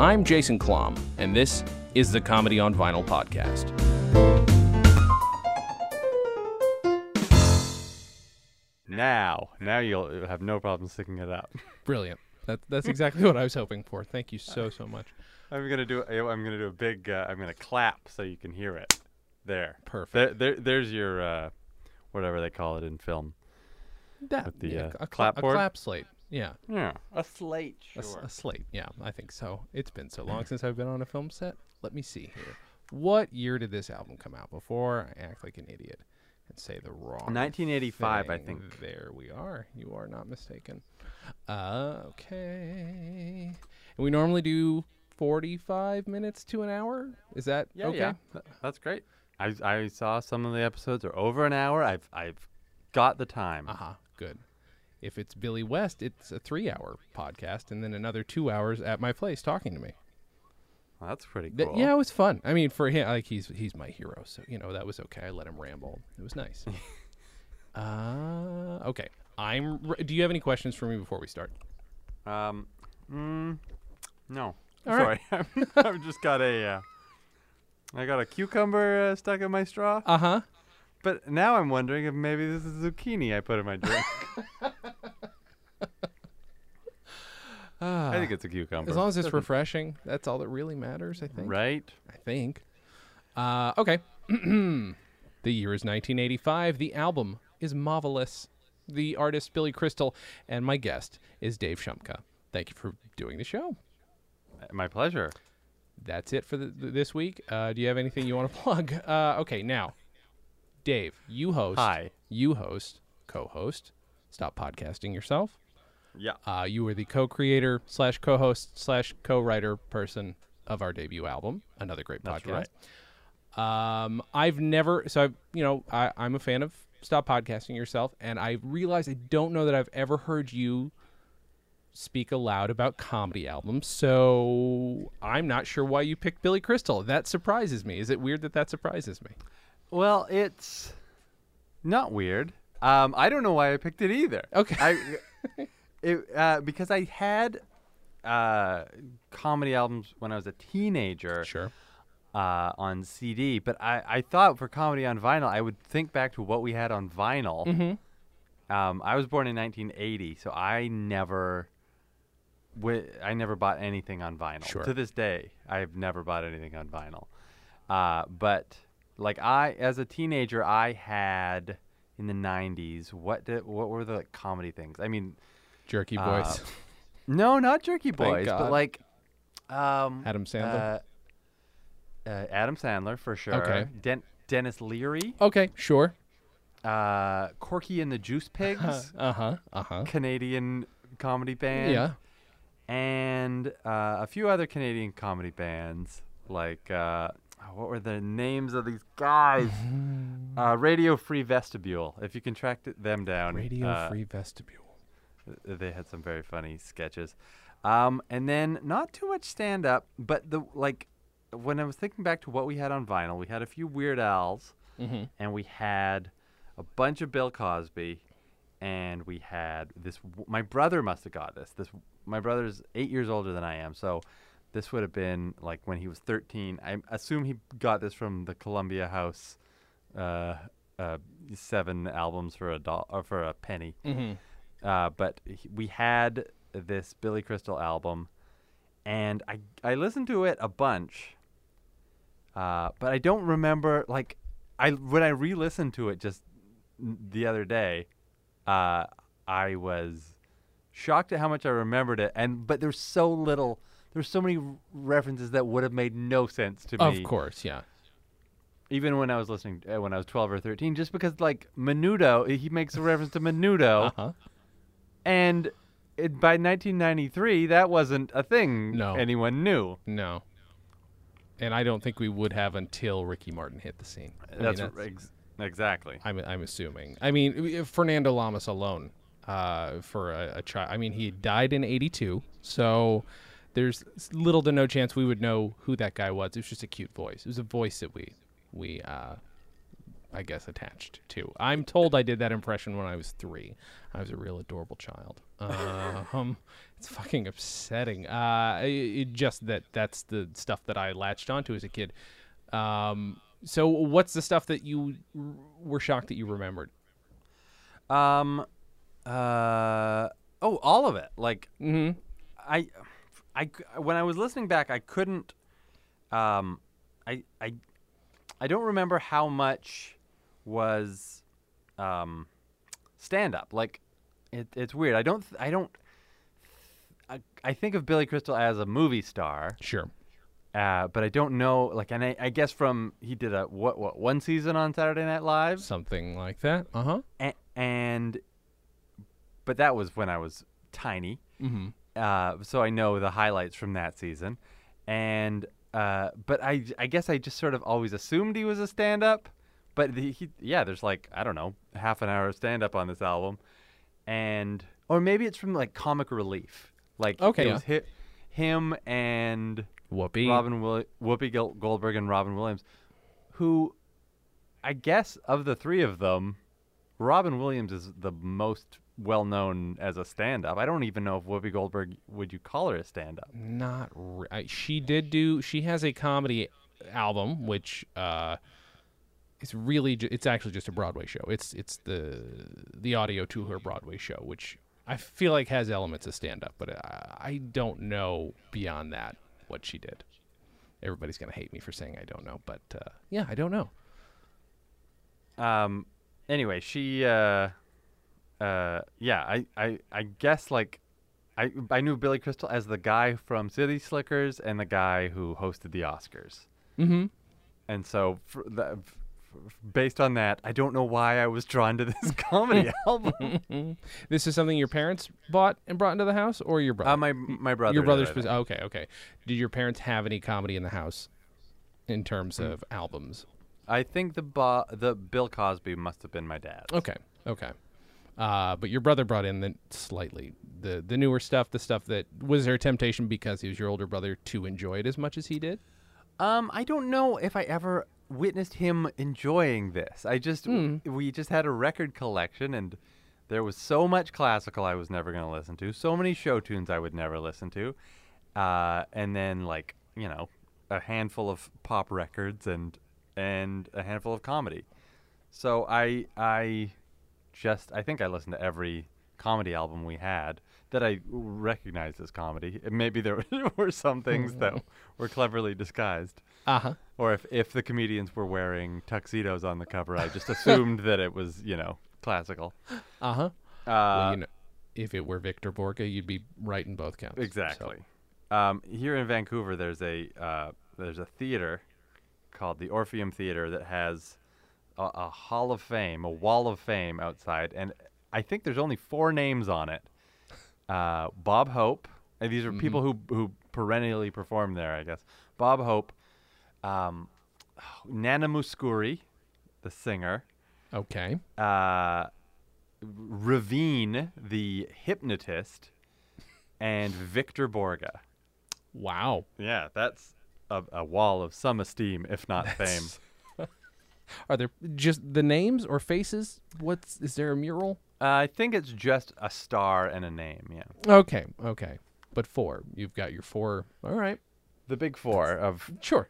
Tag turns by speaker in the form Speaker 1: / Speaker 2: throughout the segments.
Speaker 1: I'm Jason Klamm, and this is the Comedy on Vinyl podcast.
Speaker 2: Now, now you'll have no problem sticking it up.
Speaker 1: Brilliant. That, that's exactly what I was hoping for. Thank you so, so much.
Speaker 2: I'm gonna do. I'm gonna do a big. Uh, I'm gonna clap so you can hear it. There.
Speaker 1: Perfect.
Speaker 2: There. there there's your. Uh, whatever they call it in film.
Speaker 1: That,
Speaker 2: with the,
Speaker 1: yeah,
Speaker 2: uh,
Speaker 1: a, cla- a clap slate. Yeah.
Speaker 2: Yeah. A slate.
Speaker 1: A slate. Yeah, I think so. It's been so long since I've been on a film set. Let me see here. What year did this album come out? Before I act like an idiot and say the wrong.
Speaker 2: 1985, I think.
Speaker 1: There we are. You are not mistaken. Uh, okay. And we normally do 45 minutes to an hour. Is that
Speaker 2: Yeah.
Speaker 1: okay?
Speaker 2: Yeah. That's great. I I saw some of the episodes are over an hour. I've I've got the time.
Speaker 1: Uh huh. Good. If it's Billy West, it's a three-hour podcast, and then another two hours at my place talking to me.
Speaker 2: Well, that's pretty
Speaker 1: Th- yeah, it was fun. I mean, for him, like he's he's my hero, so you know that was okay. I let him ramble. It was nice. uh, okay. I'm. Re- do you have any questions for me before we start?
Speaker 2: Um. Mm, no.
Speaker 1: All right.
Speaker 2: Sorry. I've just got a. Uh, I got a cucumber uh, stuck in my straw.
Speaker 1: Uh huh.
Speaker 2: But now I'm wondering if maybe this is zucchini I put in my drink. I think it's a cucumber.
Speaker 1: As long as it's refreshing, that's all that really matters. I think.
Speaker 2: right.
Speaker 1: I think. Uh, okay. the year is 1985. The album is Mahvelous. The artist Billy Crystal, and my guest is Dave Shumka. Thank you for doing the show.
Speaker 2: My pleasure.
Speaker 1: That's it for the, this week. Uh, do you have anything you want to plug? Uh, okay, now, Dave, you host.
Speaker 2: Hi.
Speaker 1: You host, co-host. Stop podcasting yourself.
Speaker 2: Yeah.
Speaker 1: Uh, you were the co-creator slash co-host slash co-writer person of our debut album, another great
Speaker 2: That's
Speaker 1: podcast. Um, I've never, so I've, you know, I, I'm a fan of Stop Podcasting Yourself, and I realized I don't know that I've ever heard you speak aloud about comedy albums. So I'm not sure why you picked Billy Crystal. That surprises me. Is it weird that that surprises me?
Speaker 2: Well, it's not weird. Um, I don't know why I picked it either.
Speaker 1: Okay.
Speaker 2: I, it, uh, because I had uh, comedy albums when I was a teenager.
Speaker 1: Sure.
Speaker 2: uh, on CD, but I, I thought for comedy on vinyl, I would think back to what we had on vinyl.
Speaker 1: Mm-hmm.
Speaker 2: Um, I was born in 1980, so I never, I never bought anything on vinyl.
Speaker 1: Sure.
Speaker 2: To this day, I've never bought anything on vinyl. Uh, but like I, as a teenager, I had in the 90s. What did, what were the comedy things? I mean,
Speaker 1: Jerky
Speaker 2: Uh,
Speaker 1: Boys.
Speaker 2: no, not Jerky Boys, but like um,
Speaker 1: Adam Sandler.
Speaker 2: uh, uh, Adam Sandler for sure.
Speaker 1: Okay.
Speaker 2: Den- Denis Leary,
Speaker 1: okay, sure.
Speaker 2: uh, Corky and the Juice Pigs,
Speaker 1: Uh huh. Uh huh.
Speaker 2: Canadian comedy band.
Speaker 1: Yeah.
Speaker 2: And uh, a few other Canadian comedy bands, like uh, what were the names of these guys? uh, Radio Free Vestibule. If you can track th- them down.
Speaker 1: Radio
Speaker 2: uh,
Speaker 1: Free Vestibule.
Speaker 2: they had some very funny sketches. Um, and then not too much stand up, but the like when I was thinking back to what we had on vinyl, we had a few Weird Al's
Speaker 1: Mm-hmm.
Speaker 2: and we had a bunch of Bill Cosby and we had this my brother must have got this. This my brother's 8 years older than I am. So this would have been like when he was 13. I assume he got this from the Columbia House uh, uh, seven albums for a dollar or for a penny.
Speaker 1: Mm-hmm.
Speaker 2: Uh, but he, we had this Billy Crystal album, and I I listened to it a bunch. Uh, but I don't remember like I when I re-listened to it just the other day, uh, I was shocked at how much I remembered it, and but there's so little. There's so many references that would have made no sense to me
Speaker 1: Of course, yeah.
Speaker 2: even when I was listening uh, when I was 12 or 13 just because like Menudo he makes a reference to Menudo
Speaker 1: Uh-huh.
Speaker 2: and it, by 1993 that wasn't a thing
Speaker 1: No.
Speaker 2: anyone knew
Speaker 1: No. And I don't think we would have until Ricky Martin hit the scene. I mean,
Speaker 2: that's, ex- exactly
Speaker 1: I'm, I'm assuming. I mean, Fernando Lamas alone, uh, for a, a child. I mean, he died in '82, so there's little to no chance we would know who that guy was. It was just a cute voice. It was a voice that we we uh, I guess attached to. I'm told I did that impression when I was three. I was a real adorable child. Uh, um, it's fucking upsetting. Uh, it, it just that that's the stuff that I latched onto as a kid. Um, so what's the stuff that you r- were shocked that you remembered?
Speaker 2: Um, uh, oh, all of it. Like
Speaker 1: Mm-hmm.
Speaker 2: I, I when I was listening back, I couldn't. Um, I I I don't remember how much was um stand up. Like it, it's weird. I don't. I don't. I, I think of Billy Crystal as a movie star,
Speaker 1: Sure.
Speaker 2: Uh, but I don't know. Like, and I, I guess from he did a what what one season on Saturday Night Live,
Speaker 1: Something like that. Uh huh.
Speaker 2: a- and but that was when I was tiny.
Speaker 1: Mm-hmm.
Speaker 2: uh, so I know the highlights from that season, and uh, but I I guess I just sort of always assumed he was a stand-up, but the, he yeah, there's like I don't know half an hour of stand-up on this album, and or maybe it's from like Comic Relief, like
Speaker 1: Okay,
Speaker 2: it
Speaker 1: yeah.
Speaker 2: was hi- him and
Speaker 1: Whoopi.
Speaker 2: Robin Will- Whoopi Gol- Goldberg and Robin Williams, who I guess of the three of them, Robin Williams is the most well known as a stand up. I don't even know if Whoopi Goldberg would you call her a stand up.
Speaker 1: Not. Re- she did do. She has a comedy album, which uh, is really. Ju- it's actually just a Broadway show. It's it's the the audio to her Broadway show, which I feel like has elements of stand up, but I, I don't know beyond that what she did. Everybody's gonna hate me for saying I don't know, but uh, yeah, I don't know.
Speaker 2: Um anyway, she uh uh yeah, I I I guess like I I knew Billy Crystal as the guy from City Slickers and the guy who hosted the Oscars.
Speaker 1: Mm-hmm.
Speaker 2: And so, for the, based on that, I don't know why I was drawn to this comedy album.
Speaker 1: This is something your parents bought and brought into the house, or your brother?
Speaker 2: Uh, my my brother.
Speaker 1: your brother's. Spec-
Speaker 2: think.
Speaker 1: okay, okay. Did your parents have any comedy in the house, in terms
Speaker 2: Mm.
Speaker 1: of albums?
Speaker 2: I think the bo- the Bill Cosby must have been my dad.
Speaker 1: Okay, okay. Uh, but your brother brought in the slightly the the newer stuff, the stuff that was there a temptation because he was your older brother to enjoy it as much as he did.
Speaker 2: Um, I don't know if I ever witnessed him enjoying this. I just
Speaker 1: Hmm.
Speaker 2: we just had a record collection, and there was so much classical I was never going to listen to, so many show tunes I would never listen to, uh, and then like you know a handful of pop records and and a handful of comedy. So I I just I think I listened to every comedy album we had that I recognized as comedy. Maybe there were some things that were cleverly disguised,
Speaker 1: Uh huh.
Speaker 2: or if if the comedians were wearing tuxedos on the cover, I just assumed that it was you know classical.
Speaker 1: Uh huh.
Speaker 2: Uh,
Speaker 1: well, you know, if it were Victor Borge, you'd be right in both counts. So-
Speaker 2: Exactly. Um, here in Vancouver, there's a uh, there's a theater called the Orpheum Theater that has a, a Hall of Fame, a Wall of Fame outside, and I think there's only four names on it. Uh, Bob Hope, and these are people who who perennially perform there, I guess. Bob Hope, um, Nana Mouskouri, the singer,
Speaker 1: Okay.
Speaker 2: uh, Reveen, the hypnotist, and Victor Borge.
Speaker 1: Wow.
Speaker 2: Yeah, that's a, a wall of some esteem, if not fame.
Speaker 1: Are there just the names or faces? What's is there a mural?
Speaker 2: Uh, I think it's just a star and a name. Yeah,
Speaker 1: Okay. Okay. But four. You've got your four. All right.
Speaker 2: the big four of.
Speaker 1: Sure.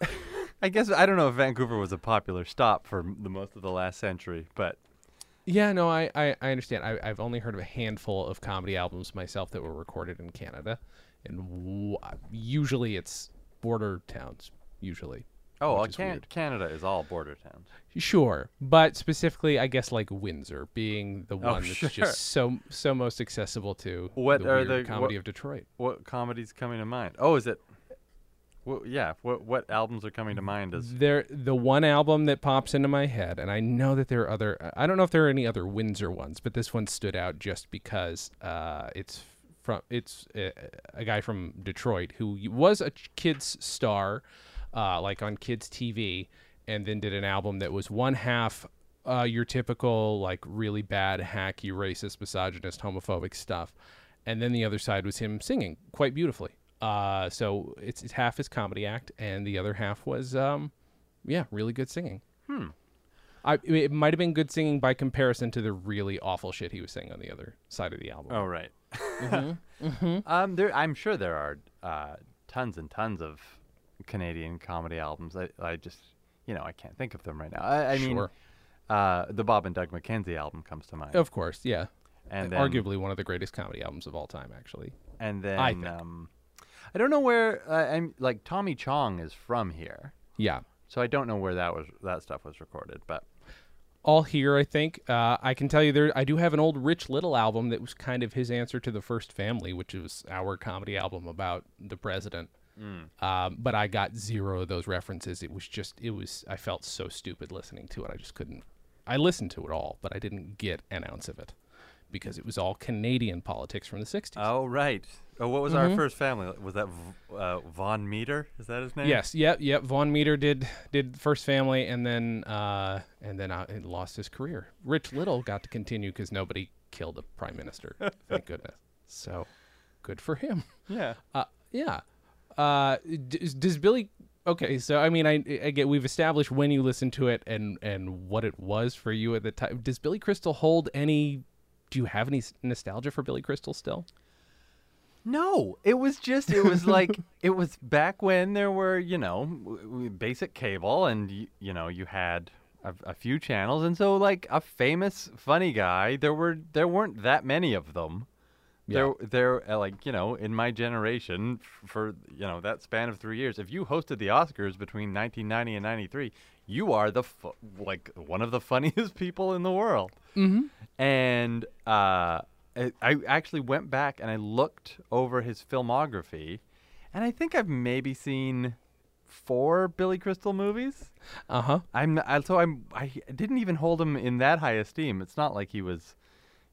Speaker 2: I guess I don't know if Vancouver was a popular stop for the most of the last century, but
Speaker 1: Yeah, no, I, I, I understand. I, I've only heard of a handful of comedy albums myself that were recorded in Canada, and w- uh, usually it's border towns. Usually,
Speaker 2: oh, well,
Speaker 1: is
Speaker 2: can- Canada is all border towns.
Speaker 1: sure, but specifically, I guess like Windsor being the
Speaker 2: Oh,
Speaker 1: one that's
Speaker 2: sure.
Speaker 1: just so so most accessible to
Speaker 2: What
Speaker 1: the
Speaker 2: are the-
Speaker 1: comedy
Speaker 2: what-
Speaker 1: of Detroit.
Speaker 2: What comedies coming to mind? Oh, is it? Well, yeah. What what albums are coming to mind? As
Speaker 1: There, the one album that pops into my head, and I know that there are other. I don't know if there are any other Windsor ones, but this one stood out just because uh, it's from it's a, a guy from Detroit who was a kids star, uh, like on kids TV, and then did an album that was one half uh, your typical like really bad, hacky, racist, misogynist, homophobic stuff, and then the other side was him singing quite beautifully. Uh, so it's, it's half his comedy act, and the other half was, um, yeah, really good singing.
Speaker 2: Hmm.
Speaker 1: I, it might have been good singing by comparison to the really awful shit he was saying on the other side of the album.
Speaker 2: Oh right.
Speaker 1: Mm-hmm.
Speaker 2: Um, there, I'm sure there are uh, tons and tons of Canadian comedy albums. I, I just, you know, I can't think of them right now. I, I mean, uh, the Bob and Doug McKenzie album comes to mind.
Speaker 1: Of course, yeah.
Speaker 2: and then,
Speaker 1: Arguably one of the greatest comedy albums of all time, actually.
Speaker 2: and then,
Speaker 1: I think.
Speaker 2: um, I don't know where. Uh, I'm like Tommy Chong is from here,
Speaker 1: Yeah.
Speaker 2: so I don't know where that was that stuff was recorded. But
Speaker 1: all here, I think. Uh, I can tell you there. I do have an old Rich Little album that was kind of his answer to the First Family, which was our comedy album about the president. Um, but I got zero of those references. It was just, it was. I felt so stupid listening to it. I just couldn't. I listened to it all, but I didn't get an ounce of it because it was all Canadian politics from the '60s.
Speaker 2: oh right. Oh, what was our first family? Was that v- uh, Vaughn Meader? Is that his name?
Speaker 1: Yes, yep, yep. Vaughn Meader did did First Family, and then uh, and then uh, lost his career. Rich Little got to continue because nobody killed a prime minister. Thank goodness. So good for him.
Speaker 2: Yeah.
Speaker 1: Uh, yeah. Uh, does, does Billy? Okay, so I mean, I again we've established when you listened to it and and what it was for you at the time. Does Billy Crystal hold any? Do you have any nostalgia for Billy Crystal still?
Speaker 2: No, it was just it was like it was back when there were you know basic cable and y- you know you had a, a few channels and so like a famous funny guy there were there weren't that many of them. There there uh, like you know in my generation f- for you know that span of 3 years if you hosted the Oscars between 1990 and 93 you are the fu- like one of the funniest people in the world
Speaker 1: Mm-hmm.
Speaker 2: and uh, I, I actually went back and I looked over his filmography, and I think I've maybe seen four Billy Crystal movies.
Speaker 1: Uh huh.
Speaker 2: I'm I, so I'm I didn't even hold him in that high esteem. It's not like he was,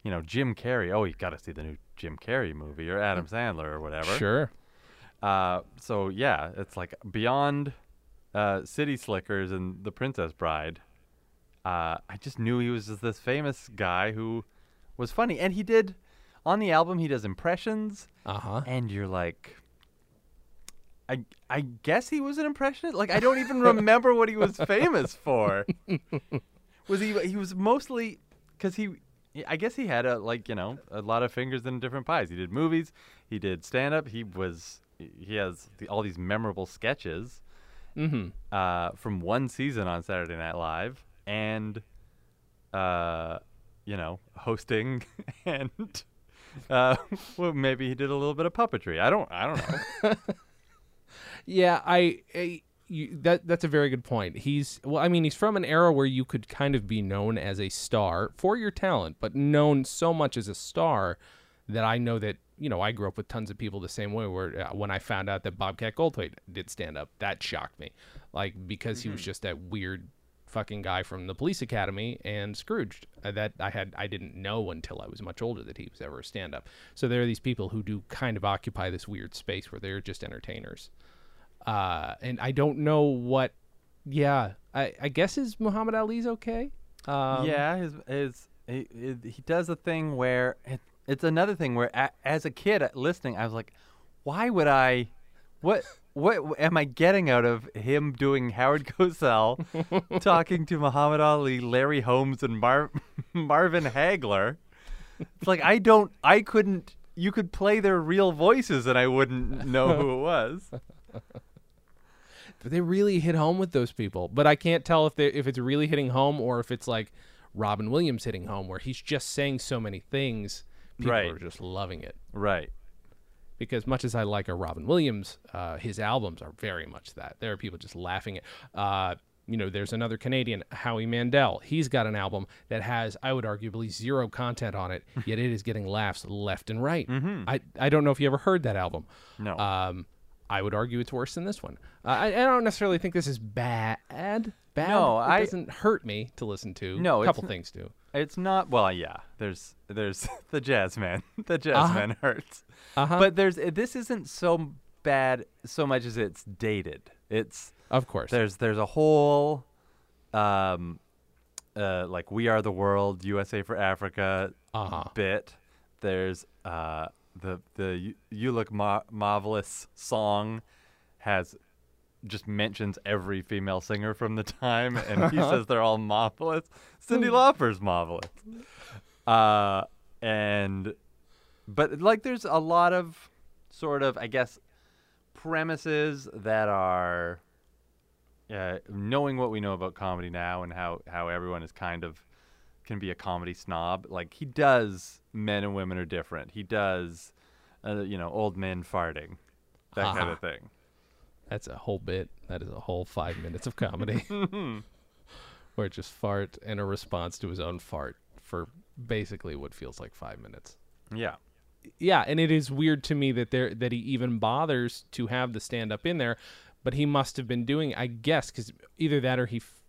Speaker 2: you know, Jim Carrey. Oh, you got to see the new Jim Carrey movie or Adam Sandler or whatever.
Speaker 1: Sure.
Speaker 2: Uh, so yeah, it's like beyond uh, City Slickers and The Princess Bride. Uh, I just knew he was just this famous guy who was funny, and he did on the album. He does impressions,
Speaker 1: Uh huh.
Speaker 2: and you're like, I I guess he was an impressionist. Like I don't even remember what he was famous for. Was he? He was mostly because he. I guess he had a like you know a lot of fingers in different pies. He did movies, he did stand up. He was he has the, all these memorable sketches
Speaker 1: Mm-hmm.
Speaker 2: uh, from one season on Saturday Night Live, and uh, you know hosting and uh, well maybe he did a little bit of puppetry. I don't I don't know.
Speaker 1: Yeah, I, I you, that that's a very good point. He's well, I mean, he's from an era where you could kind of be known as a star for your talent, but known so much as a star that I know that you know I grew up with tons of people the same way. Where uh, when I found out that Bobcat Goldthwait did stand up, that shocked me, like because he was just that weird fucking guy from the Police Academy and Scrooged uh, that I had I didn't know until I was much older that he was ever a stand up. So there are these people who do kind of occupy this weird space where they're just entertainers uh, and I don't know what. Yeah, I, I guess is Muhammad Ali's okay. Um,
Speaker 2: yeah, his he- he does a thing where it, it's another thing where a, as a kid uh, listening, I was like, why would I? What what am I getting out of him doing Howard Cosell talking to Muhammad Ali, Larry Holmes, and Mar- Marvin Hagler? It's like I don't, I couldn't. You could play their real voices, and I wouldn't know who it was.
Speaker 1: they really hit home with those people, but I can't tell if they if it's really hitting home or if it's like Robin Williams hitting home, where he's just saying so many things, people
Speaker 2: Right.
Speaker 1: are just loving it.
Speaker 2: Right.
Speaker 1: Because much as I like a Robin Williams, uh, his albums are very much that. There are people just laughing at. Uh, you know, there's another Canadian, Howie Mandel. He's got an album that has, I would arguably, zero content on it, yet it is getting laughs left and right.
Speaker 2: Mm-hmm.
Speaker 1: I, I don't know if you ever heard that album.
Speaker 2: No.
Speaker 1: Um, I would argue it's worse than this one. Uh, I, I don't necessarily think this is bad. Bad.
Speaker 2: No,
Speaker 1: it
Speaker 2: I-
Speaker 1: doesn't hurt me to listen to.
Speaker 2: No,
Speaker 1: a couple things do.
Speaker 2: It's not well, yeah. There's there's the jazz man. The jazz
Speaker 1: Uh-huh.
Speaker 2: man hurts.
Speaker 1: Uh-huh.
Speaker 2: But there's this isn't so bad so much as it's dated. It's
Speaker 1: Of course.
Speaker 2: there's there's a whole um uh like we are the world, USA for Africa
Speaker 1: Uh-huh.
Speaker 2: bit. There's uh the the you, you look mar- marvelous song has just mentions every female singer from the time, and he says they're all marvelous. Cyndi Lauper's marvelous. Uh, and but like there's a lot of sort of I guess premises that are uh, knowing what we know about comedy now and how how everyone is kind of can be a comedy snob. Like he does men and women are different. He does uh, you know old men farting, that kind of thing.
Speaker 1: That's a whole bit. That is a whole five minutes of comedy. Where just fart and a response to his own fart for basically what feels like five minutes.
Speaker 2: Yeah.
Speaker 1: Yeah, and it is weird to me that there that he even bothers to have the stand up in there, but he must have been doing, I guess, because either that or he f-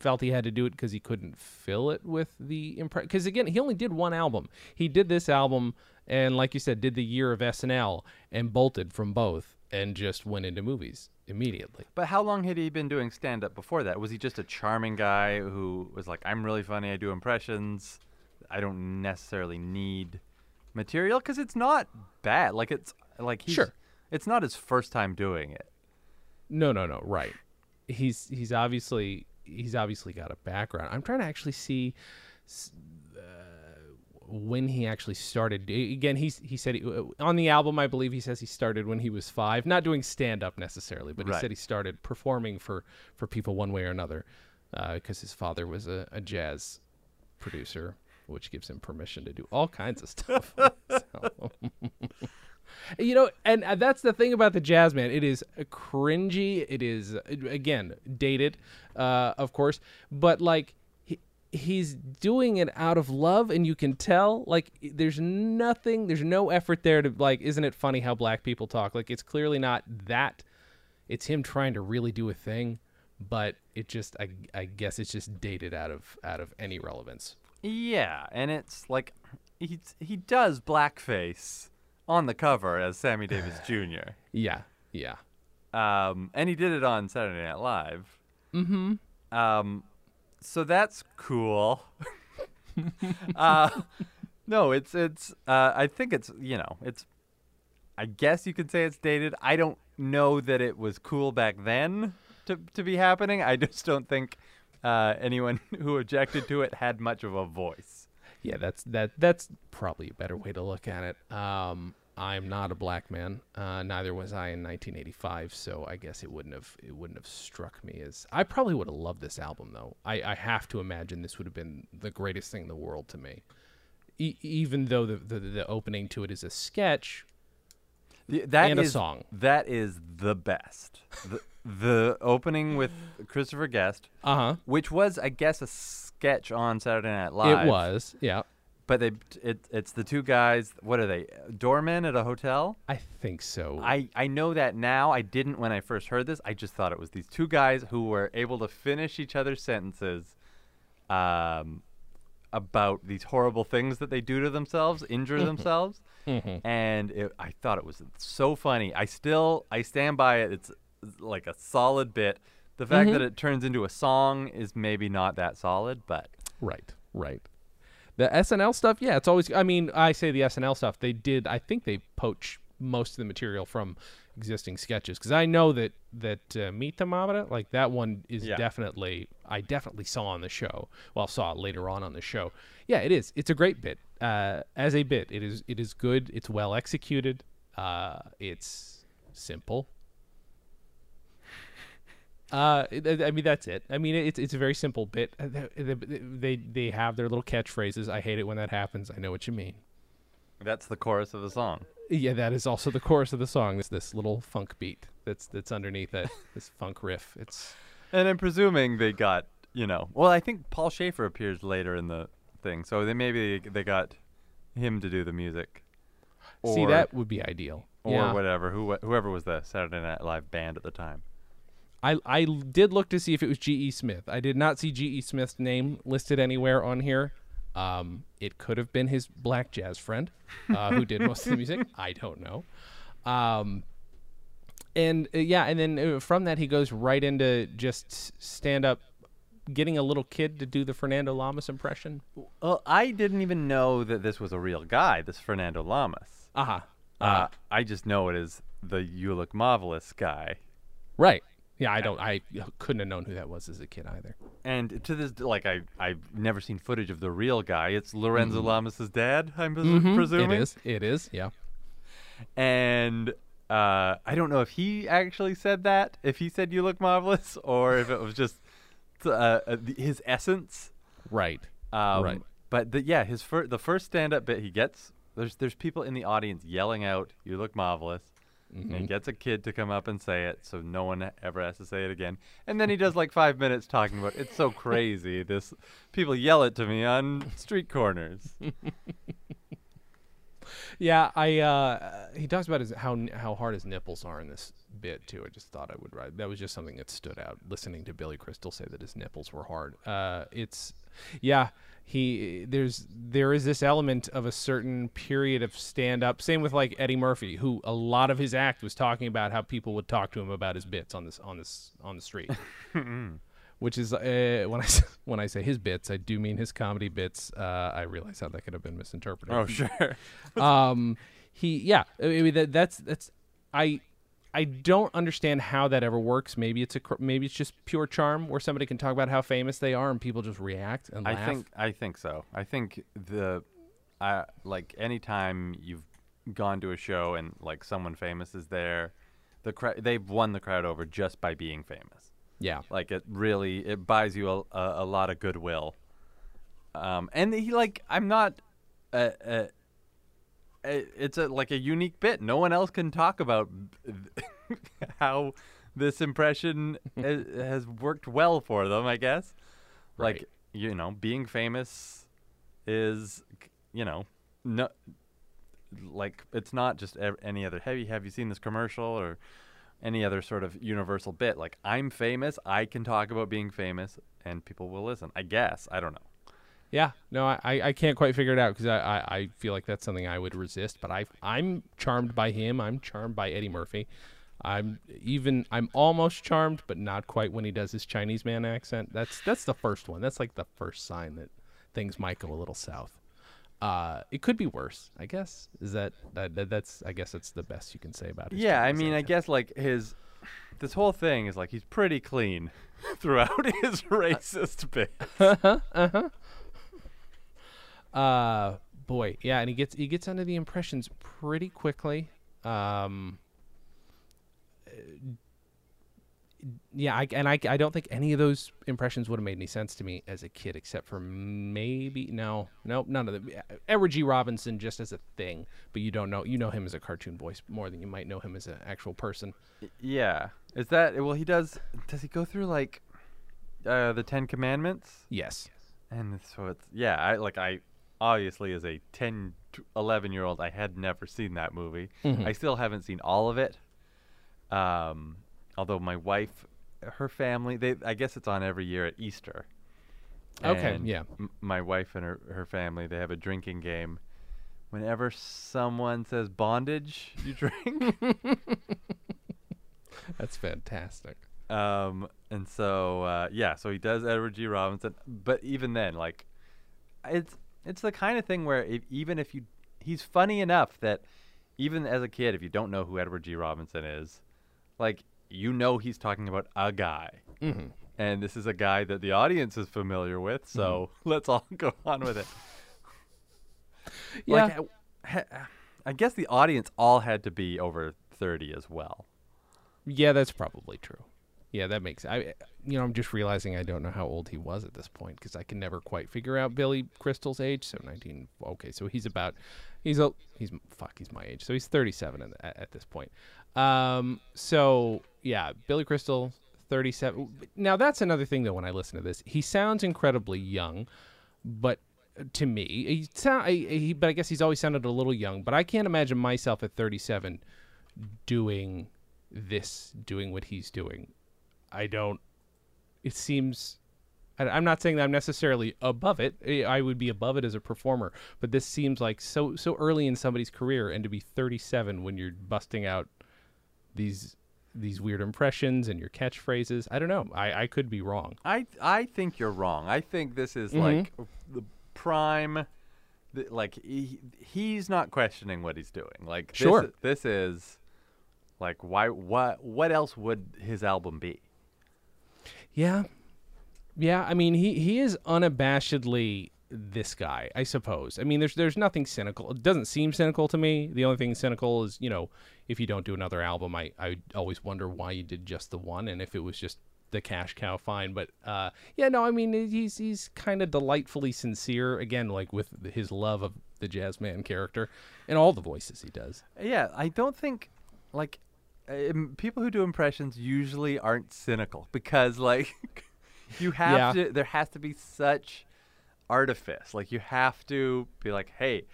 Speaker 1: felt he had to do it because he couldn't fill it with the impress. Because again, he only did one album. He did this album, and like you said, did the year of SNL and bolted from both, and just went into movies immediately.
Speaker 2: But how long had he been doing stand up before that? Was he just a charming guy who was like, I'm really funny, I do impressions, I don't necessarily need material? Because it's not bad. Like, it's like he's.
Speaker 1: Sure.
Speaker 2: It's not his first time doing it.
Speaker 1: No, no, no. Right. He's he's obviously he's obviously got a background. I'm trying to actually see when he actually started. Again, he's he said he, uh, on the album. I believe he says he started when he was five, not doing stand up necessarily, but he said he started performing for for people one way or another because his father was a, a jazz producer, which gives him permission to do all kinds of stuff. You know, and uh, that's the thing about the jazz man. It is uh, cringy. It is uh, again dated, uh, of course, but like he, he's doing it out of love, and you can tell. Like there's nothing, there's no effort there to like. Isn't it funny how black people talk? Like it's clearly not that. It's him trying to really do a thing, but it just, I, I guess, it's just dated out of out of any relevance.
Speaker 2: Yeah, and it's like he's, he does blackface on the cover as Sammy Davis Jr.
Speaker 1: Yeah, yeah.
Speaker 2: Um, and he did it on Saturday Night Live. Mm-hmm. Um, so that's cool. uh, no, it's it's. Uh, I think it's you know it's. I guess you could say it's dated. I don't know that it was cool back then to to be happening. I just don't think uh, anyone who objected to it had much of a voice.
Speaker 1: Yeah, that's that. That's probably a better way to look at it. Um, I'm not a black man. Uh, neither was I in 1985, so I guess it wouldn't have it wouldn't have struck me as. I probably would have loved this album though. I, I have to imagine this would have been the greatest thing in the world to me. E- even though the, the the opening to it is a sketch,
Speaker 2: The- That
Speaker 1: And a song.
Speaker 2: That is the best. The, the opening with Christopher Guest,
Speaker 1: uh huh,
Speaker 2: which was, I guess, a sketch on Saturday Night Live.
Speaker 1: it was. Yeah,
Speaker 2: But they, it, it's the two guys. What are they? Doormen at a hotel.
Speaker 1: I think so.
Speaker 2: I, I know that now. I didn't when I first heard this. I just thought it was these two guys who were able to finish each other's sentences, um, about these horrible things that they do to themselves, injure mm-hmm. themselves, mm-hmm. and it, I thought it was so funny. I still I stand by it. It's like a solid bit. The fact that mm-hmm. it turns into a song is maybe not that solid, but
Speaker 1: Right, right. The SNL stuff, yeah, it's always. I mean, I say the SNL stuff. They did. I think they poach most of the material from existing sketches because I know that that uh, Meet the Mamada, like that one, is
Speaker 2: Yeah.
Speaker 1: definitely. I definitely saw on the show. Well, saw it later on on the show. Yeah, it is. It's a great bit. Uh, as a bit, it is. It is good. It's well executed. Uh, it's simple. Uh, I mean that's it. I mean it's it's a very simple bit. Uh, They they, have their little catchphrases. I hate it when that happens. I know what you mean.
Speaker 2: that's the chorus of the song.
Speaker 1: Yeah, that is also the chorus of the song. This this little funk beat that's that's underneath it. This funk riff. It's
Speaker 2: And I'm presuming they got, you know, well, I think Paul Shaffer appears later in the thing, so they maybe they got him to do the music.
Speaker 1: see that would be ideal.
Speaker 2: or
Speaker 1: yeah.
Speaker 2: whatever, who whoever was the Saturday Night Live band at the time.
Speaker 1: I I l- did look to see if it was G.E. Smith. I did not see G.E. Smith's name listed anywhere on here. Um, it could have been his black jazz friend, uh, who did most of the music. I don't know. Um, and uh, yeah, and then uh, from that he goes right into just stand up, getting a little kid to do the Fernando Lamas impression.
Speaker 2: Well, I didn't even know that this was a real guy, this Fernando Lamas.
Speaker 1: Aha.
Speaker 2: Uh, I just know it as the "You Look Marvelous" guy,
Speaker 1: Right. Yeah, I don't. I couldn't have known who that was as a kid either.
Speaker 2: and to this, like, I I've never seen footage of the real guy. It's Lorenzo Lamas's dad, I'm pres-
Speaker 1: Mhm,
Speaker 2: presuming.
Speaker 1: It is. It is. Yeah.
Speaker 2: and uh, I don't know if he actually said that, if he said "You look marvelous," or if it was just uh, uh, his essence.
Speaker 1: Right.
Speaker 2: Um,
Speaker 1: Right.
Speaker 2: But the, yeah, his fir- the first stand-up bit he gets, there's there's people in the audience yelling out, "You look marvelous." And he gets a kid to come up and say it, so no one ever has to say it again. And then he does like five minutes talking about it's so crazy. This people yell it to me on street corners.
Speaker 1: Yeah, I uh he talks about his how how hard his nipples are in this bit too. I just thought I would write. That was just something that stood out listening to Billy Crystal say that his nipples were hard. Uh it's yeah, he there's there is this element of a certain period of stand up. Same with like Eddie Murphy, who a lot of his act was talking about how people would talk to him about his bits on this on this on the street. Which is uh, when I when I say his bits, I do mean his comedy bits. Uh, I realize how that could have been misinterpreted
Speaker 2: oh sure.
Speaker 1: um he yeah I mean, that, that's that's i i don't understand how that ever works maybe it's a maybe it's just pure charm where somebody can talk about how famous they are and people just react and laugh.
Speaker 2: I think I think so. I think the, I like anytime you've gone to a show and like someone famous is there, the cra- they've won the crowd over just by being famous.
Speaker 1: yeah
Speaker 2: Like it really it buys you a, a, a lot of goodwill. Um, and he like I'm not, uh, uh, uh, it's a like a unique bit. No one else can talk about how this impression has, worked well for them. I guess,
Speaker 1: Right.
Speaker 2: like you know, being famous is you know no like it's not just any other you have you seen this commercial or any other sort of universal bit like i'm famous i can talk about being famous and people will listen i guess i don't know
Speaker 1: yeah. No i i can't quite figure it out because I, I i feel like that's something i would resist but i i'm charmed by him. I'm charmed by eddie murphy. I'm even i'm almost charmed but not quite when he does his chinese man accent. That's that's the first one. That's like the first sign that things might go a little south. Uh it could be worse i guess. Is that, that, that that's i guess that's the best you can say about it
Speaker 2: yeah i mean i guess like his this whole thing is like he's pretty clean throughout his racist bit
Speaker 1: Uh, boy, yeah, and he gets he gets under the impressions pretty quickly. Um, uh, yeah, I, and I, I don't think any of those impressions would have made any sense to me as a kid, except for maybe no, no, none of them. Edward G. Robinson just as a thing, but you don't know you know him as a cartoon voice more than you might know him as an actual person.
Speaker 2: yeah is that well he does does he go through like uh the 10 commandments
Speaker 1: Yes.
Speaker 2: And so it's yeah, I like I obviously as a 10 11 year old I had never seen that movie.
Speaker 1: Mhm.
Speaker 2: I still haven't seen all of it. Um although my wife her family they I guess it's on every year at Easter.
Speaker 1: Okay,
Speaker 2: And
Speaker 1: yeah.
Speaker 2: m- my wife and her her family they have a drinking game. Whenever someone says bondage, you drink.
Speaker 1: That's fantastic.
Speaker 2: Um, and so uh, yeah, so he does Edward G. Robinson, but even then, like, it's it's the kind of thing where if, even if you, he's funny enough that even as a kid, if you don't know who Edward G. Robinson is, like you know he's talking about a guy,
Speaker 1: Mm-hmm.
Speaker 2: and this is a guy that the audience is familiar with. So let's all go on with it.
Speaker 1: Yeah.
Speaker 2: Like, I- I guess the audience all had to be over thirty as well.
Speaker 1: Yeah, that's probably true. Yeah, that makes I you know, I'm just realizing I don't know how old he was at this point because I can never quite figure out Billy Crystal's age. So 19 Okay, so he's about he's a he's fuck, he's my age. So he's 37 at, at, this point. Um so yeah, Billy Crystal 37. Now that's another thing though when I listen to this. He sounds incredibly young, but to me, he sound he, but I guess he's always sounded a little young, but I can't imagine myself at 37 doing this doing what he's doing i don't it seems I, i'm not saying that i'm necessarily above it I- i would be above it as a performer but this seems like so so early in somebody's career and to be 37 when you're busting out these these weird impressions and your catchphrases i don't know i i could be wrong
Speaker 2: I I think you're wrong. I think this is
Speaker 1: Mhm.
Speaker 2: like the prime like he, he's not questioning what he's doing. Like
Speaker 1: Sure.
Speaker 2: i- this is like why what what else would his album be?
Speaker 1: Yeah. Yeah, I mean he he is unabashedly this guy, I suppose. I mean there's there's nothing cynical. It doesn't seem cynical to me. The only thing cynical is, you know, if you don't do another album, I I always wonder why you did just the one and if it was just the cash cow fine, but uh yeah, no, I mean he's he's kind of delightfully sincere again like with his love of the jazz man character and all the voices he does.
Speaker 2: Yeah, I don't think like um, people who do impressions usually aren't cynical because like you have
Speaker 1: Yeah.
Speaker 2: to there has to be such artifice. Like you have to be like, "Hey,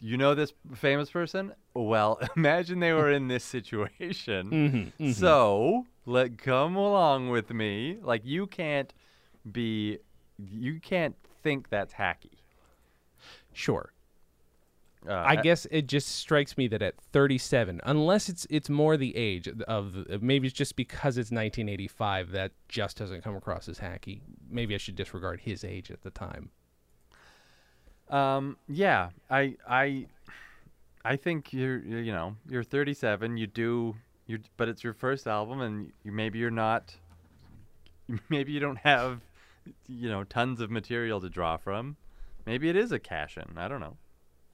Speaker 2: you know this famous person? Well, imagine they were in this situation.
Speaker 1: Mhm,
Speaker 2: So, let come along with me. Like you can't be you can't think that's hacky.
Speaker 1: Sure.
Speaker 2: Uh,
Speaker 1: I guess it just strikes me that at 37, unless it's it's more the age of maybe it's just because it's 1985 that just doesn't come across as hacky. Maybe I should disregard his age at the time.
Speaker 2: Um. Yeah. I. I. I think you're. you're, You know. You're 37. You do. You. But it's your first album, and you, maybe you're not. Maybe you don't have. You know, tons of material to draw from. Maybe it is a cash in. I don't know.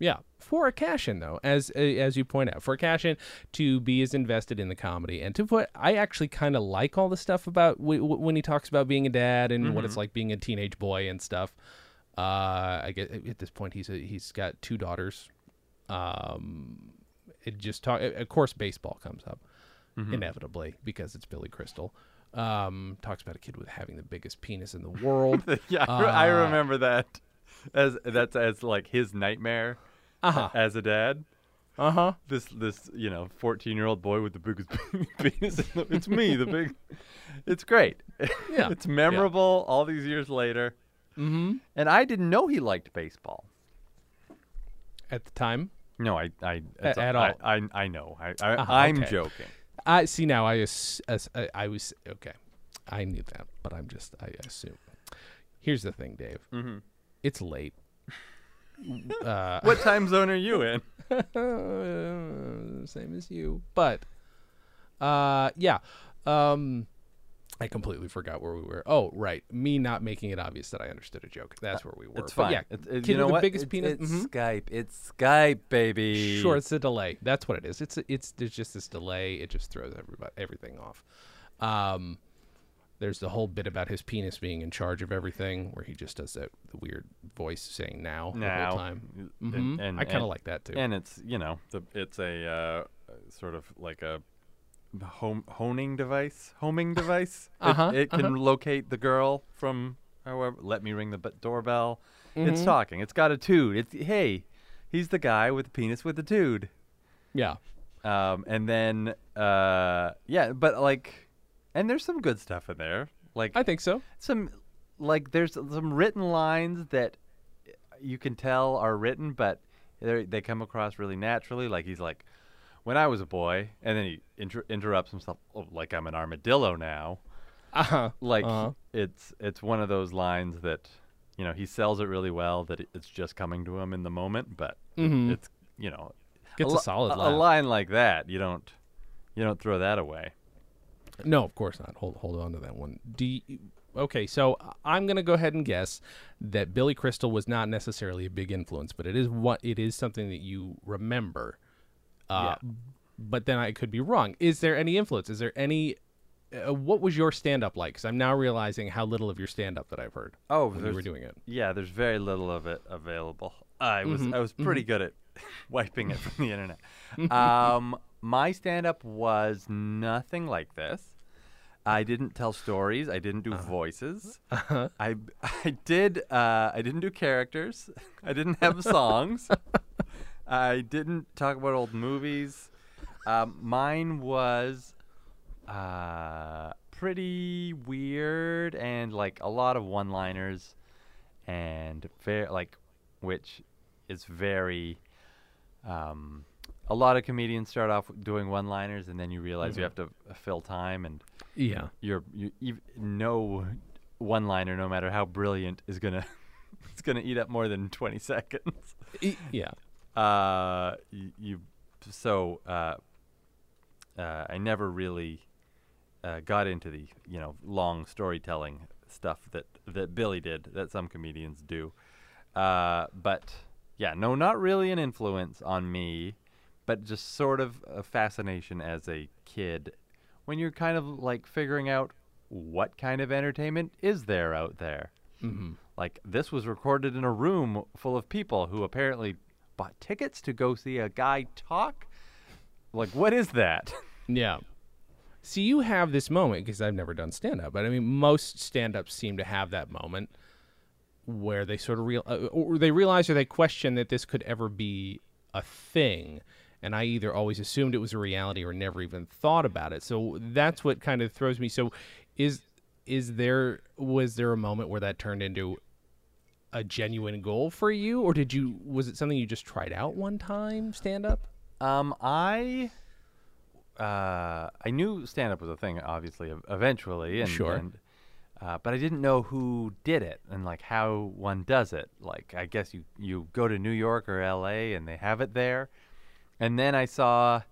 Speaker 1: Yeah, for a cash in though, as uh, as you point out, for a cash in to be as invested in the comedy and to put, I actually kind of like all the stuff about w- w- when he talks about being a dad and what it's like being a teenage boy and stuff. Uh, I guess at this point he's a, he's got two daughters. Um, it just talk. Of course, baseball comes up inevitably because it's Billy Crystal. Um, talks about a kid with having the biggest penis in the world.
Speaker 2: yeah. I I
Speaker 1: Uh,
Speaker 2: remember that. As that's as like his nightmare
Speaker 1: Uh huh.
Speaker 2: as a dad.
Speaker 1: Uh huh.
Speaker 2: This this you know 14 year old boy with the biggest penis. It's me, the big. It's great.
Speaker 1: Yeah,
Speaker 2: it's memorable all these years later.
Speaker 1: Mm-hmm.
Speaker 2: And I didn't know he liked baseball.
Speaker 1: At the time.
Speaker 2: No, I, I,
Speaker 1: at
Speaker 2: I,
Speaker 1: all.
Speaker 2: I, I know. I, I,
Speaker 1: Uh-huh,
Speaker 2: I'm
Speaker 1: okay.
Speaker 2: joking.
Speaker 1: I see now. I ass- as, I, I was okay. I knew that, but I'm just I assume. Here's the thing, Dave.
Speaker 2: Mm-hmm.
Speaker 1: It's late. uh,
Speaker 2: What time zone are you in?
Speaker 1: same as you, but uh, yeah. Um, I completely forgot where we were. Oh, right. Me not making it obvious that I understood a joke. That's where we were.
Speaker 2: It's
Speaker 1: But
Speaker 2: fine.
Speaker 1: Yeah.
Speaker 2: It- you know
Speaker 1: the
Speaker 2: what?
Speaker 1: biggest
Speaker 2: it's,
Speaker 1: penis.
Speaker 2: It's
Speaker 1: mhm.
Speaker 2: Skype. It's Skype, baby.
Speaker 1: Sure, it's a delay. That's what it is. It's it's there's just this delay. It just throws everybody everything off. Um, there's the whole bit about his penis being in charge of everything, where he just does that the weird voice saying "now" the whole time.
Speaker 2: And-
Speaker 1: Mhm.
Speaker 2: and-
Speaker 1: I kind of like that too.
Speaker 2: And it's you know the it's a uh, sort of like a home honing device, homing device. It-
Speaker 1: Uh-huh,
Speaker 2: It, can locate the girl from however. Let me ring the b- doorbell. It's
Speaker 1: Mhm.
Speaker 2: talking. It's got a toot. It's hey, he's the guy with the penis with the toot.
Speaker 1: yeah,
Speaker 2: Um, and then uh, yeah, but like, and there's some good stuff in there. Like
Speaker 1: I think so.
Speaker 2: some like there's some written lines that you can tell are written, but they they come across really naturally. Like he's like, "When I was a boy," and then he inter- interrupts himself, oh, "Like I'm an armadillo now."
Speaker 1: Uh-huh.
Speaker 2: Like
Speaker 1: Uh-huh.
Speaker 2: it's it's one of those lines that you know he sells it really well that it's just coming to him in the moment, but
Speaker 1: Mhm.
Speaker 2: it's you know
Speaker 1: Gets a
Speaker 2: li-
Speaker 1: solid
Speaker 2: a,
Speaker 1: laugh.
Speaker 2: line like that you don't you don't throw that away.
Speaker 1: No, of course not. Hold hold on to that one. Do you, okay, so I'm gonna go ahead and guess that Billy Crystal was not necessarily a big influence, but it is what it is something that you remember. Uh, But then I could be wrong. Is there any influence? Is there any? Uh, what was your stand up like? Because I'm now realizing how little of your stand up that I've heard
Speaker 2: Oh,
Speaker 1: when you were doing it.
Speaker 2: Yeah, there's very little of it available. I was
Speaker 1: Mhm,
Speaker 2: I was pretty good at wiping it from the internet. um, my stand up was nothing like this. I didn't tell stories. I didn't do voices.
Speaker 1: Uh-huh.
Speaker 2: I I did uh, I didn't do characters. I didn't have songs. I didn't talk about old movies. Um, mine was uh, pretty weird and like a lot of one-liners and very like which is very um, a lot of comedians start off doing one-liners and then you realize you have to uh, fill time and
Speaker 1: Yeah.
Speaker 2: you're you ev- no one-liner no matter how brilliant is gonna it's gonna eat up more than 20 seconds.
Speaker 1: E- yeah.
Speaker 2: Uh, you, you so uh, uh, I never really uh, got into the you know long storytelling stuff that that Billy did that some comedians do. Uh, but yeah, no, not really an influence on me, but just sort of a fascination as a kid when you're kind of like figuring out what kind of entertainment is there out there.
Speaker 1: Mm-hmm.
Speaker 2: Like this was recorded in a room full of people who apparently bought tickets to go see a guy talk. Like what is that?
Speaker 1: Yeah. See, you have this moment because I've never done stand up, but I mean, most stand ups seem to have that moment where they sort of real, uh, or they realize or they question that this could ever be a thing. And I either always assumed it was a reality or never even thought about it. So that's what kind of throws me. So, is is there was there a moment where that turned into a genuine goal for you, or did you was it something you just tried out one time stand up?
Speaker 2: Um, I uh, I knew stand up was a thing, obviously, eventually, and,
Speaker 1: Sure.
Speaker 2: and uh, but I didn't know who did it and like how one does it. Like, I guess you you go to New York or L.A. and they have it there, and then I saw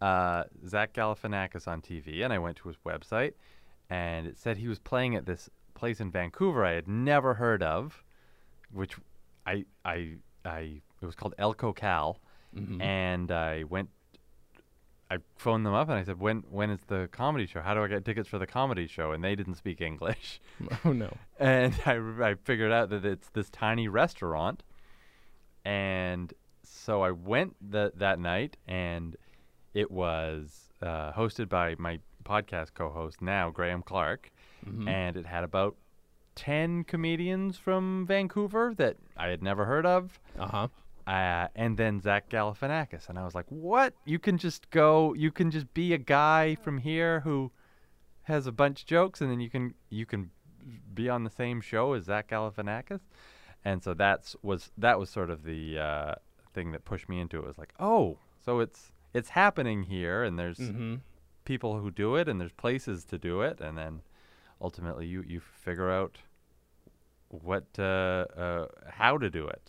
Speaker 2: uh, Zach Galifianakis on TV, and I went to his website, and it said he was playing at this place in Vancouver I had never heard of, which I I I it was called El Cocal,
Speaker 1: Mhm.
Speaker 2: and I went. I phoned them up and I said, "When when is the comedy show? How do I get tickets for the comedy show?" And they didn't speak English,
Speaker 1: Oh no.
Speaker 2: and I I figured out that it's this tiny restaurant, and so I went that that night, and it was uh, hosted by my podcast co-host now, Graham Clark,
Speaker 1: Mhm.
Speaker 2: and it had about ten comedians from Vancouver that I had never heard of
Speaker 1: Uh huh.
Speaker 2: uh, and then Zach Galifianakis, and I was like, "What? You can just go? You can just be a guy from here who has a bunch of jokes, and then you can you can be on the same show as Zach Galifianakis?" And so that's was that was sort of the uh, thing that pushed me into it. Was like, "Oh, so it's it's happening here, and there's
Speaker 1: Mm-hmm.
Speaker 2: people who do it, and there's places to do it, and then ultimately you you figure out what uh, uh, how to do it."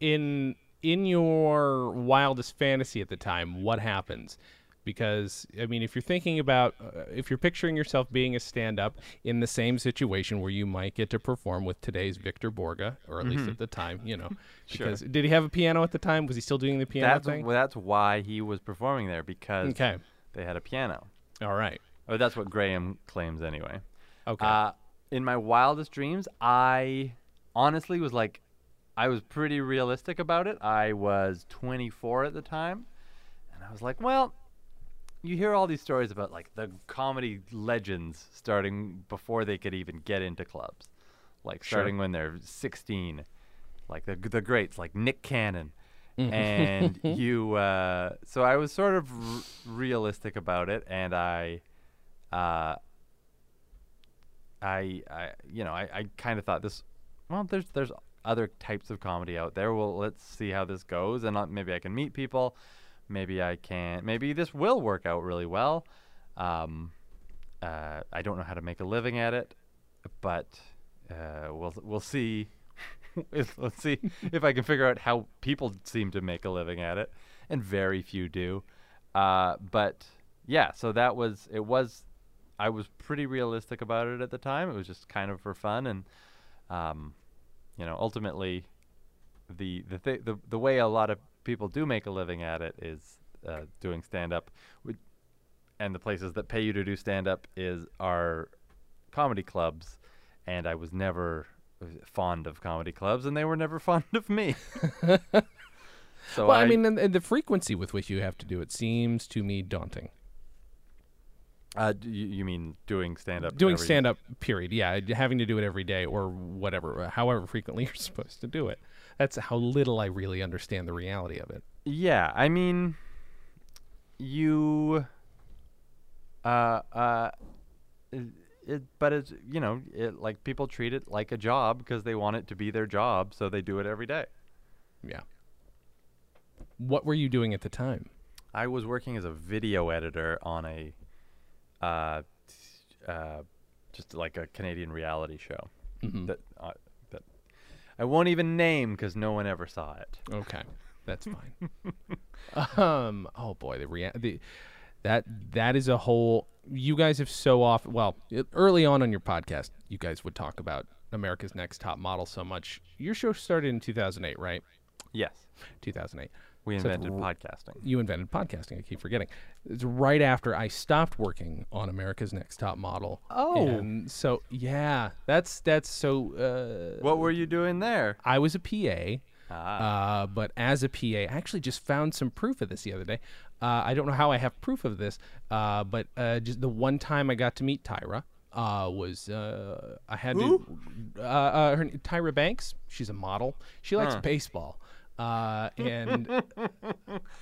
Speaker 1: in in your wildest fantasy at the time, what happens? Because I mean, if you're thinking about, uh, if you're picturing yourself being a stand-up in the same situation where you might get to perform with today's Victor Borge, or at least at the time, you know,
Speaker 2: Sure.
Speaker 1: because did he have a piano at the time? Was he still doing the piano
Speaker 2: that's
Speaker 1: thing?
Speaker 2: well, that's why he was performing there because
Speaker 1: okay,
Speaker 2: they had a piano.
Speaker 1: all right,
Speaker 2: Or that's what Graham claims anyway.
Speaker 1: okay,
Speaker 2: Uh, in my wildest dreams, I honestly was like, I was pretty realistic about it. I was 24 at the time, and I was like, well, you hear all these stories about like the comedy legends starting before they could even get into clubs, like
Speaker 1: Sure.
Speaker 2: starting when they're 16, like the the greats like Nick Cannon.
Speaker 1: Mm-hmm.
Speaker 2: and you uh, so i was sort of r- realistic about it and i uh, i i you know i, I kind of thought this well there's there's other types of comedy out there. Well let's see how this goes and uh, maybe i can meet people maybe i can maybe this will work out really well um, uh, i don't know how to make a living at it but uh, we'll we'll see let's see if I can figure out how people seem to make a living at it, and very few do. Uh, but yeah, so that was it. Was I was pretty realistic about it at the time. It was just kind of for fun, and um, you know, ultimately, the the th- the the way a lot of people do make a living at it is uh, doing stand up, and the places that pay you to do stand up is are comedy clubs, and I was never fond of comedy clubs, and they were never fond of me. so
Speaker 1: well, I, mean, and, and the frequency with which you have to do it seems to me daunting.
Speaker 2: uh, you, you mean doing stand up?
Speaker 1: doing stand up period yeah having to do it every day or whatever however frequently you're supposed to do it that's how little i really understand the reality of it
Speaker 2: Yeah, I mean, you, uh, uh, it, but it's you know, it like people treat it like a job because they want it to be their job, so they do it every day.
Speaker 1: yeah what were you doing at the time
Speaker 2: I was working as a video editor on a, uh, uh, just like a Canadian reality show
Speaker 1: Mhm.
Speaker 2: that uh, that I won't even name because no one ever saw it.
Speaker 1: Okay, that's fine. um. Oh boy, the rea- the that that is a whole. You guys have so often. Well, it- early on on your podcast, you guys would talk about America's Next Top Model so much. Your show started in 2008, right?
Speaker 2: Yes,
Speaker 1: 2008.
Speaker 2: We invented
Speaker 1: r-
Speaker 2: podcasting.
Speaker 1: You invented podcasting. I keep forgetting. It's right after I stopped working on America's Next Top Model.
Speaker 2: Oh.
Speaker 1: and so yeah, that's that's so. Uh,
Speaker 2: What were you doing there?
Speaker 1: I was a PA.
Speaker 2: Ah,
Speaker 1: Uh, but as a PA, I actually just found some proof of this the other day. Uh, I don't know how I have proof of this, uh, but uh, just the one time I got to meet Tyra uh, was uh, I had to. Uh, uh, her, Tyra Banks. She's a model. She likes baseball. Uh, and